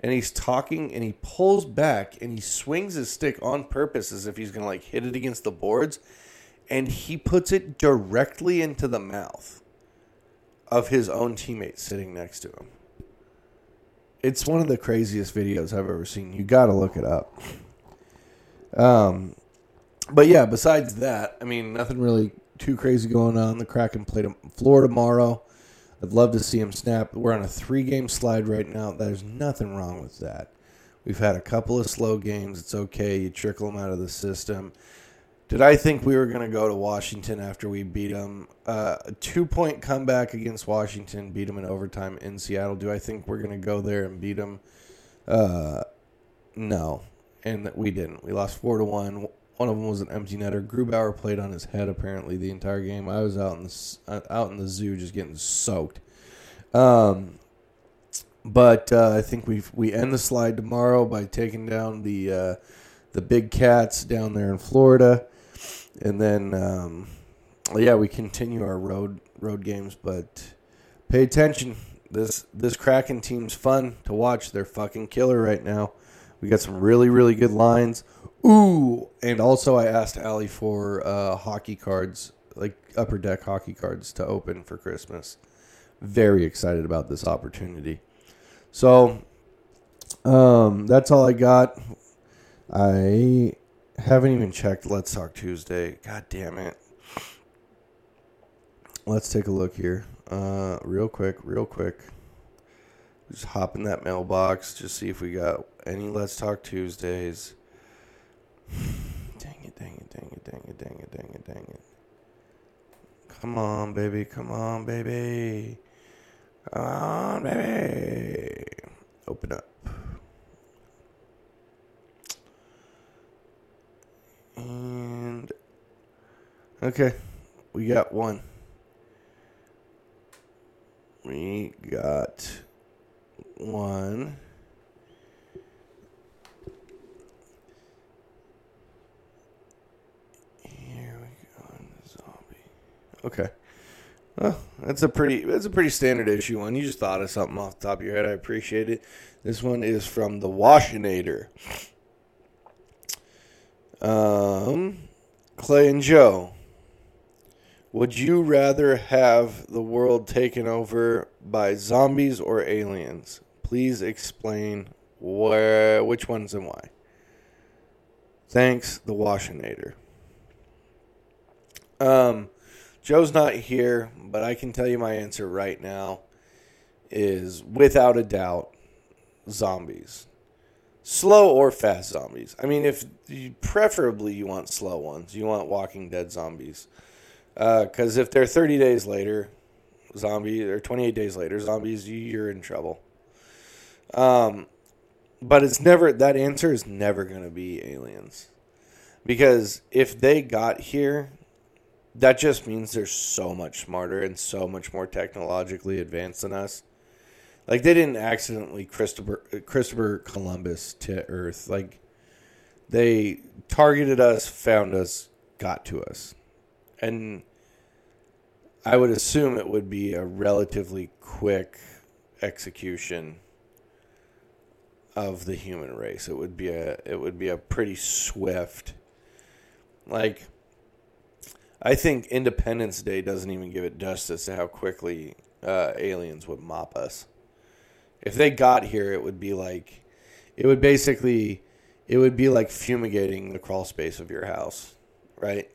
and he's talking and he pulls back and he swings his stick on purpose as if he's going to like hit it against the boards and he puts it directly into the mouth of his own teammate sitting next to him. It's one of the craziest videos I've ever seen. You got to look it up. Um but yeah, besides that, I mean, nothing really too crazy going on. The Kraken play played Florida tomorrow. I'd love to see him snap. We're on a three game slide right now. There's nothing wrong with that. We've had a couple of slow games. It's okay. You trickle them out of the system. Did I think we were going to go to Washington after we beat them? Uh, a two point comeback against Washington, beat them in overtime in Seattle. Do I think we're going to go there and beat them? Uh, no. And we didn't. We lost 4 to 1. One of them was an empty netter. Grubauer played on his head apparently the entire game. I was out in the uh, out in the zoo just getting soaked. Um, but uh, I think we we end the slide tomorrow by taking down the uh, the big cats down there in Florida, and then um, yeah, we continue our road road games. But pay attention. This this Kraken team's fun to watch. They're fucking killer right now. We got some really really good lines. Ooh, and also I asked Allie for uh, hockey cards, like upper deck hockey cards, to open for Christmas. Very excited about this opportunity. So, um, that's all I got. I haven't even checked Let's Talk Tuesday. God damn it. Let's take a look here. Uh, real quick, real quick. Just hop in that mailbox, just see if we got any Let's Talk Tuesdays. Dang it, dang it, dang it, dang it, dang it, dang it, dang it. Come on, baby, come on, baby. Come on, baby. Open up. And okay, we got one. We got one. Here we go. Zombie. Okay. Well, that's a pretty that's a pretty standard issue one. You just thought of something off the top of your head. I appreciate it. This one is from the Washinator. Um, Clay and Joe. Would you rather have the world taken over by zombies or aliens? Please explain where which ones and why. Thanks, the Washinator. Um, Joe's not here, but I can tell you my answer right now is without a doubt zombies. Slow or fast zombies. I mean, if you, preferably you want slow ones, you want Walking Dead zombies, because uh, if they're 30 days later, zombies, or 28 days later, zombies, you're in trouble. Um, but it's never that answer is never going to be aliens, because if they got here, that just means they're so much smarter and so much more technologically advanced than us. Like they didn't accidentally Christopher Christopher Columbus to Earth. Like they targeted us, found us, got to us, and I would assume it would be a relatively quick execution of the human race. It would be a it would be a pretty swift like I think Independence Day doesn't even give it justice to how quickly uh, aliens would mop us. If they got here, it would be like, it would basically, it would be like fumigating the crawl space of your house, right?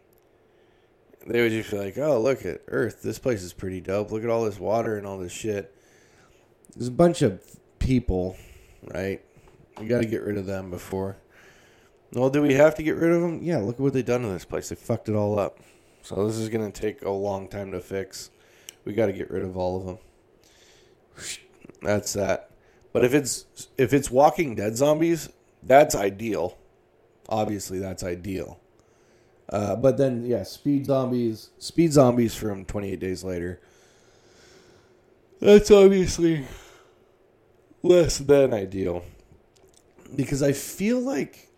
They would just be like, "Oh, look at Earth. This place is pretty dope. Look at all this water and all this shit." There's a bunch of people, right? We got to get rid of them before. Well, do we have to get rid of them? Yeah, look at what they done to this place. They fucked it all up. So this is to take a long time to fix. We got to get rid of all of them. That's that. But if it's if it's Walking Dead zombies, that's ideal. Obviously, that's ideal. Uh, but then, yeah, speed zombies, speed zombies from 28 Days Later. That's obviously less than ideal because I feel like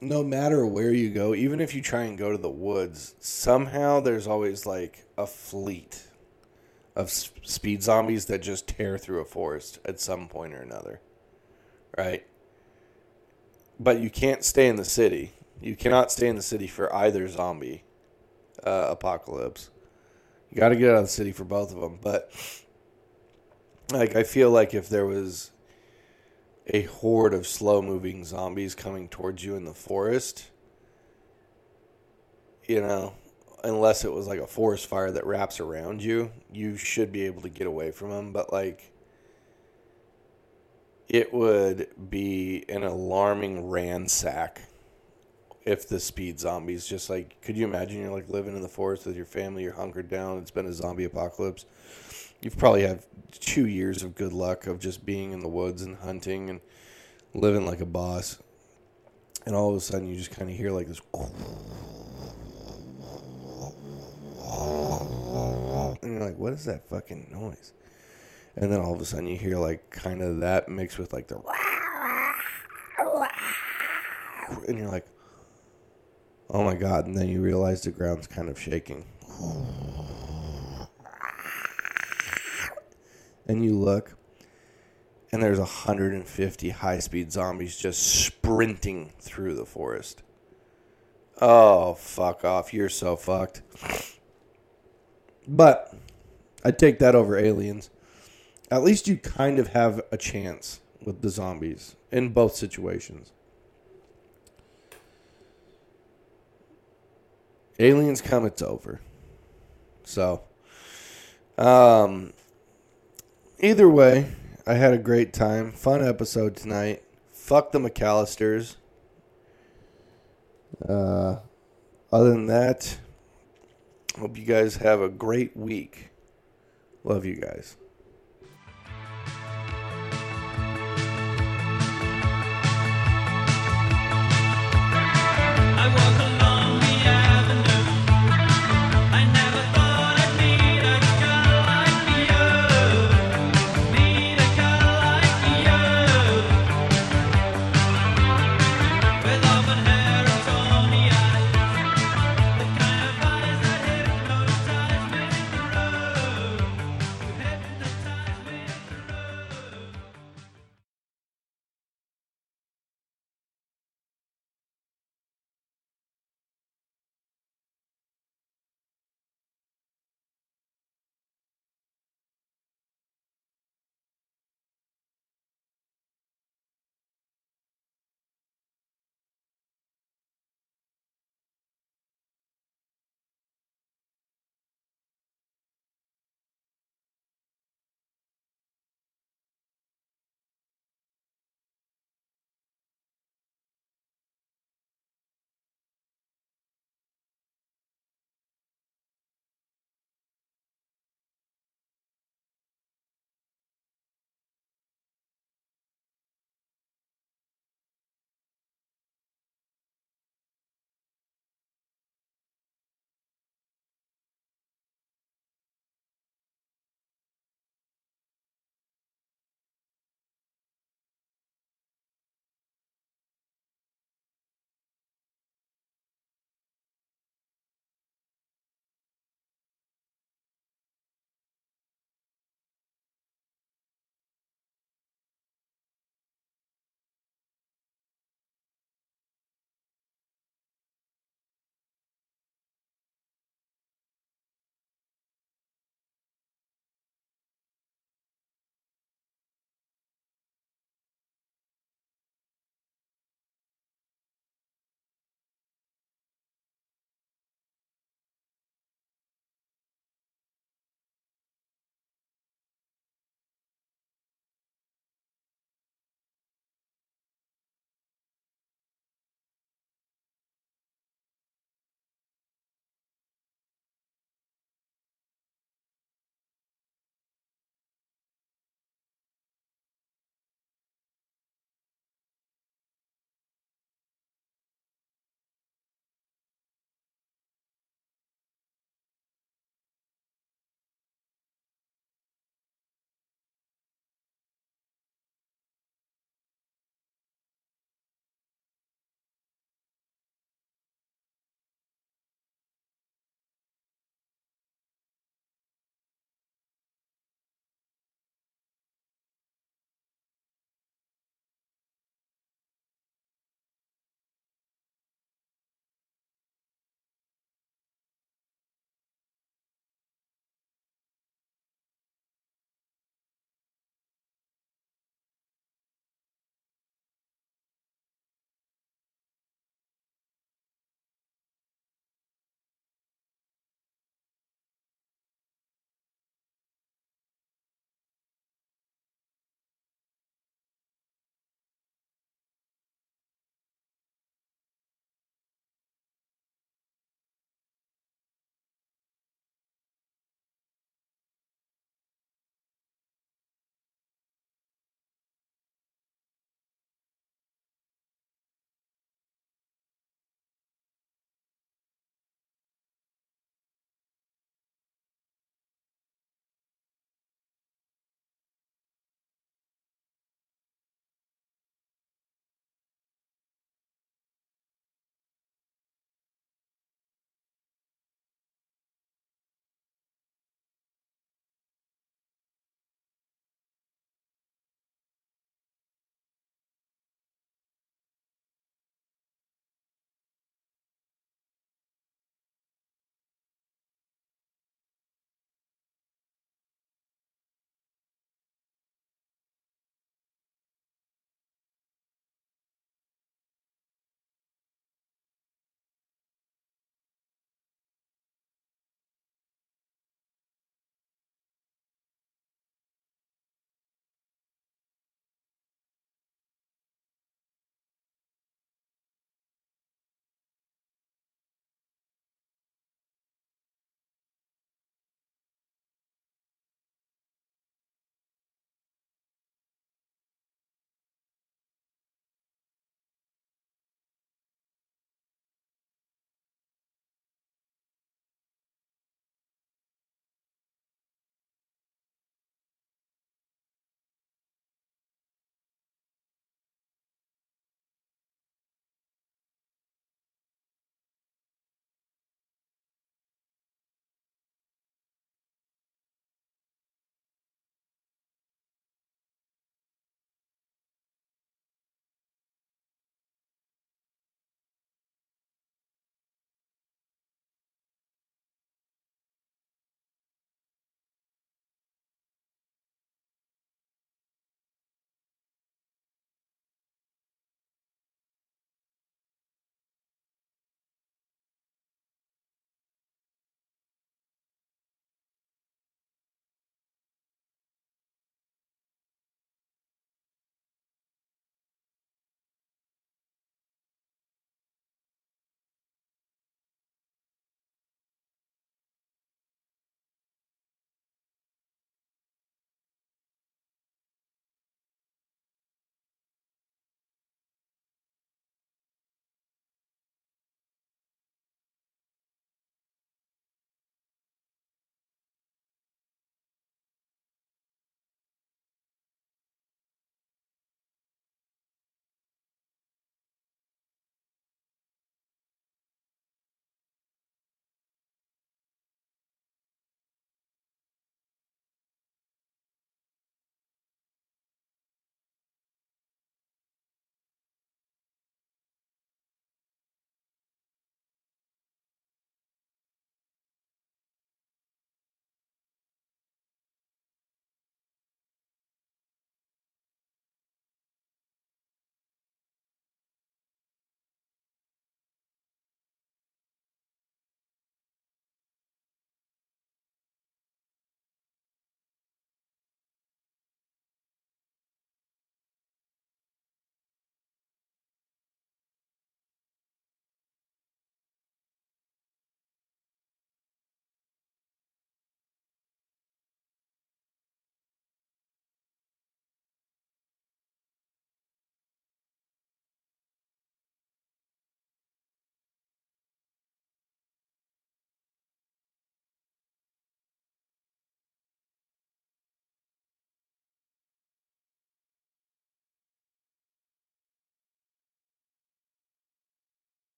no matter where you go, even if you try and go to the woods, somehow there's always like a fleet of speed zombies that just tear through a forest at some point or another. Right? But you can't stay in the city. You cannot stay in the city for either zombie uh, apocalypse. You got to get out of the city for both of them. But like, I feel like if there was a horde of slow moving zombies coming towards you in the forest, you know, unless it was like a forest fire that wraps around you, you should be able to get away from them. But like, it would be an alarming ransack if the speed zombies just like could you imagine you're like living in the forest with your family you're hunkered down it's been a zombie apocalypse you've probably had two years of good luck of just being in the woods and hunting and living like a boss. And all of a sudden, you just kind of hear like this. And you're like, what is that fucking noise? And then all of a sudden, you hear like kind of that mixed with like the. And you're like, oh my God. And then you realize the ground's kind of shaking. and you look, and there's 150 high speed zombies just sprinting through the forest. Oh, fuck off. You're so fucked. But I'd take that over aliens. At least you kind of have a chance with the zombies in both situations. Aliens come, it's over. So, um, either way, I had a great time. Fun episode tonight. Fuck the McCallisters. Uh, other than that, hope you guys have a great week. Love you guys.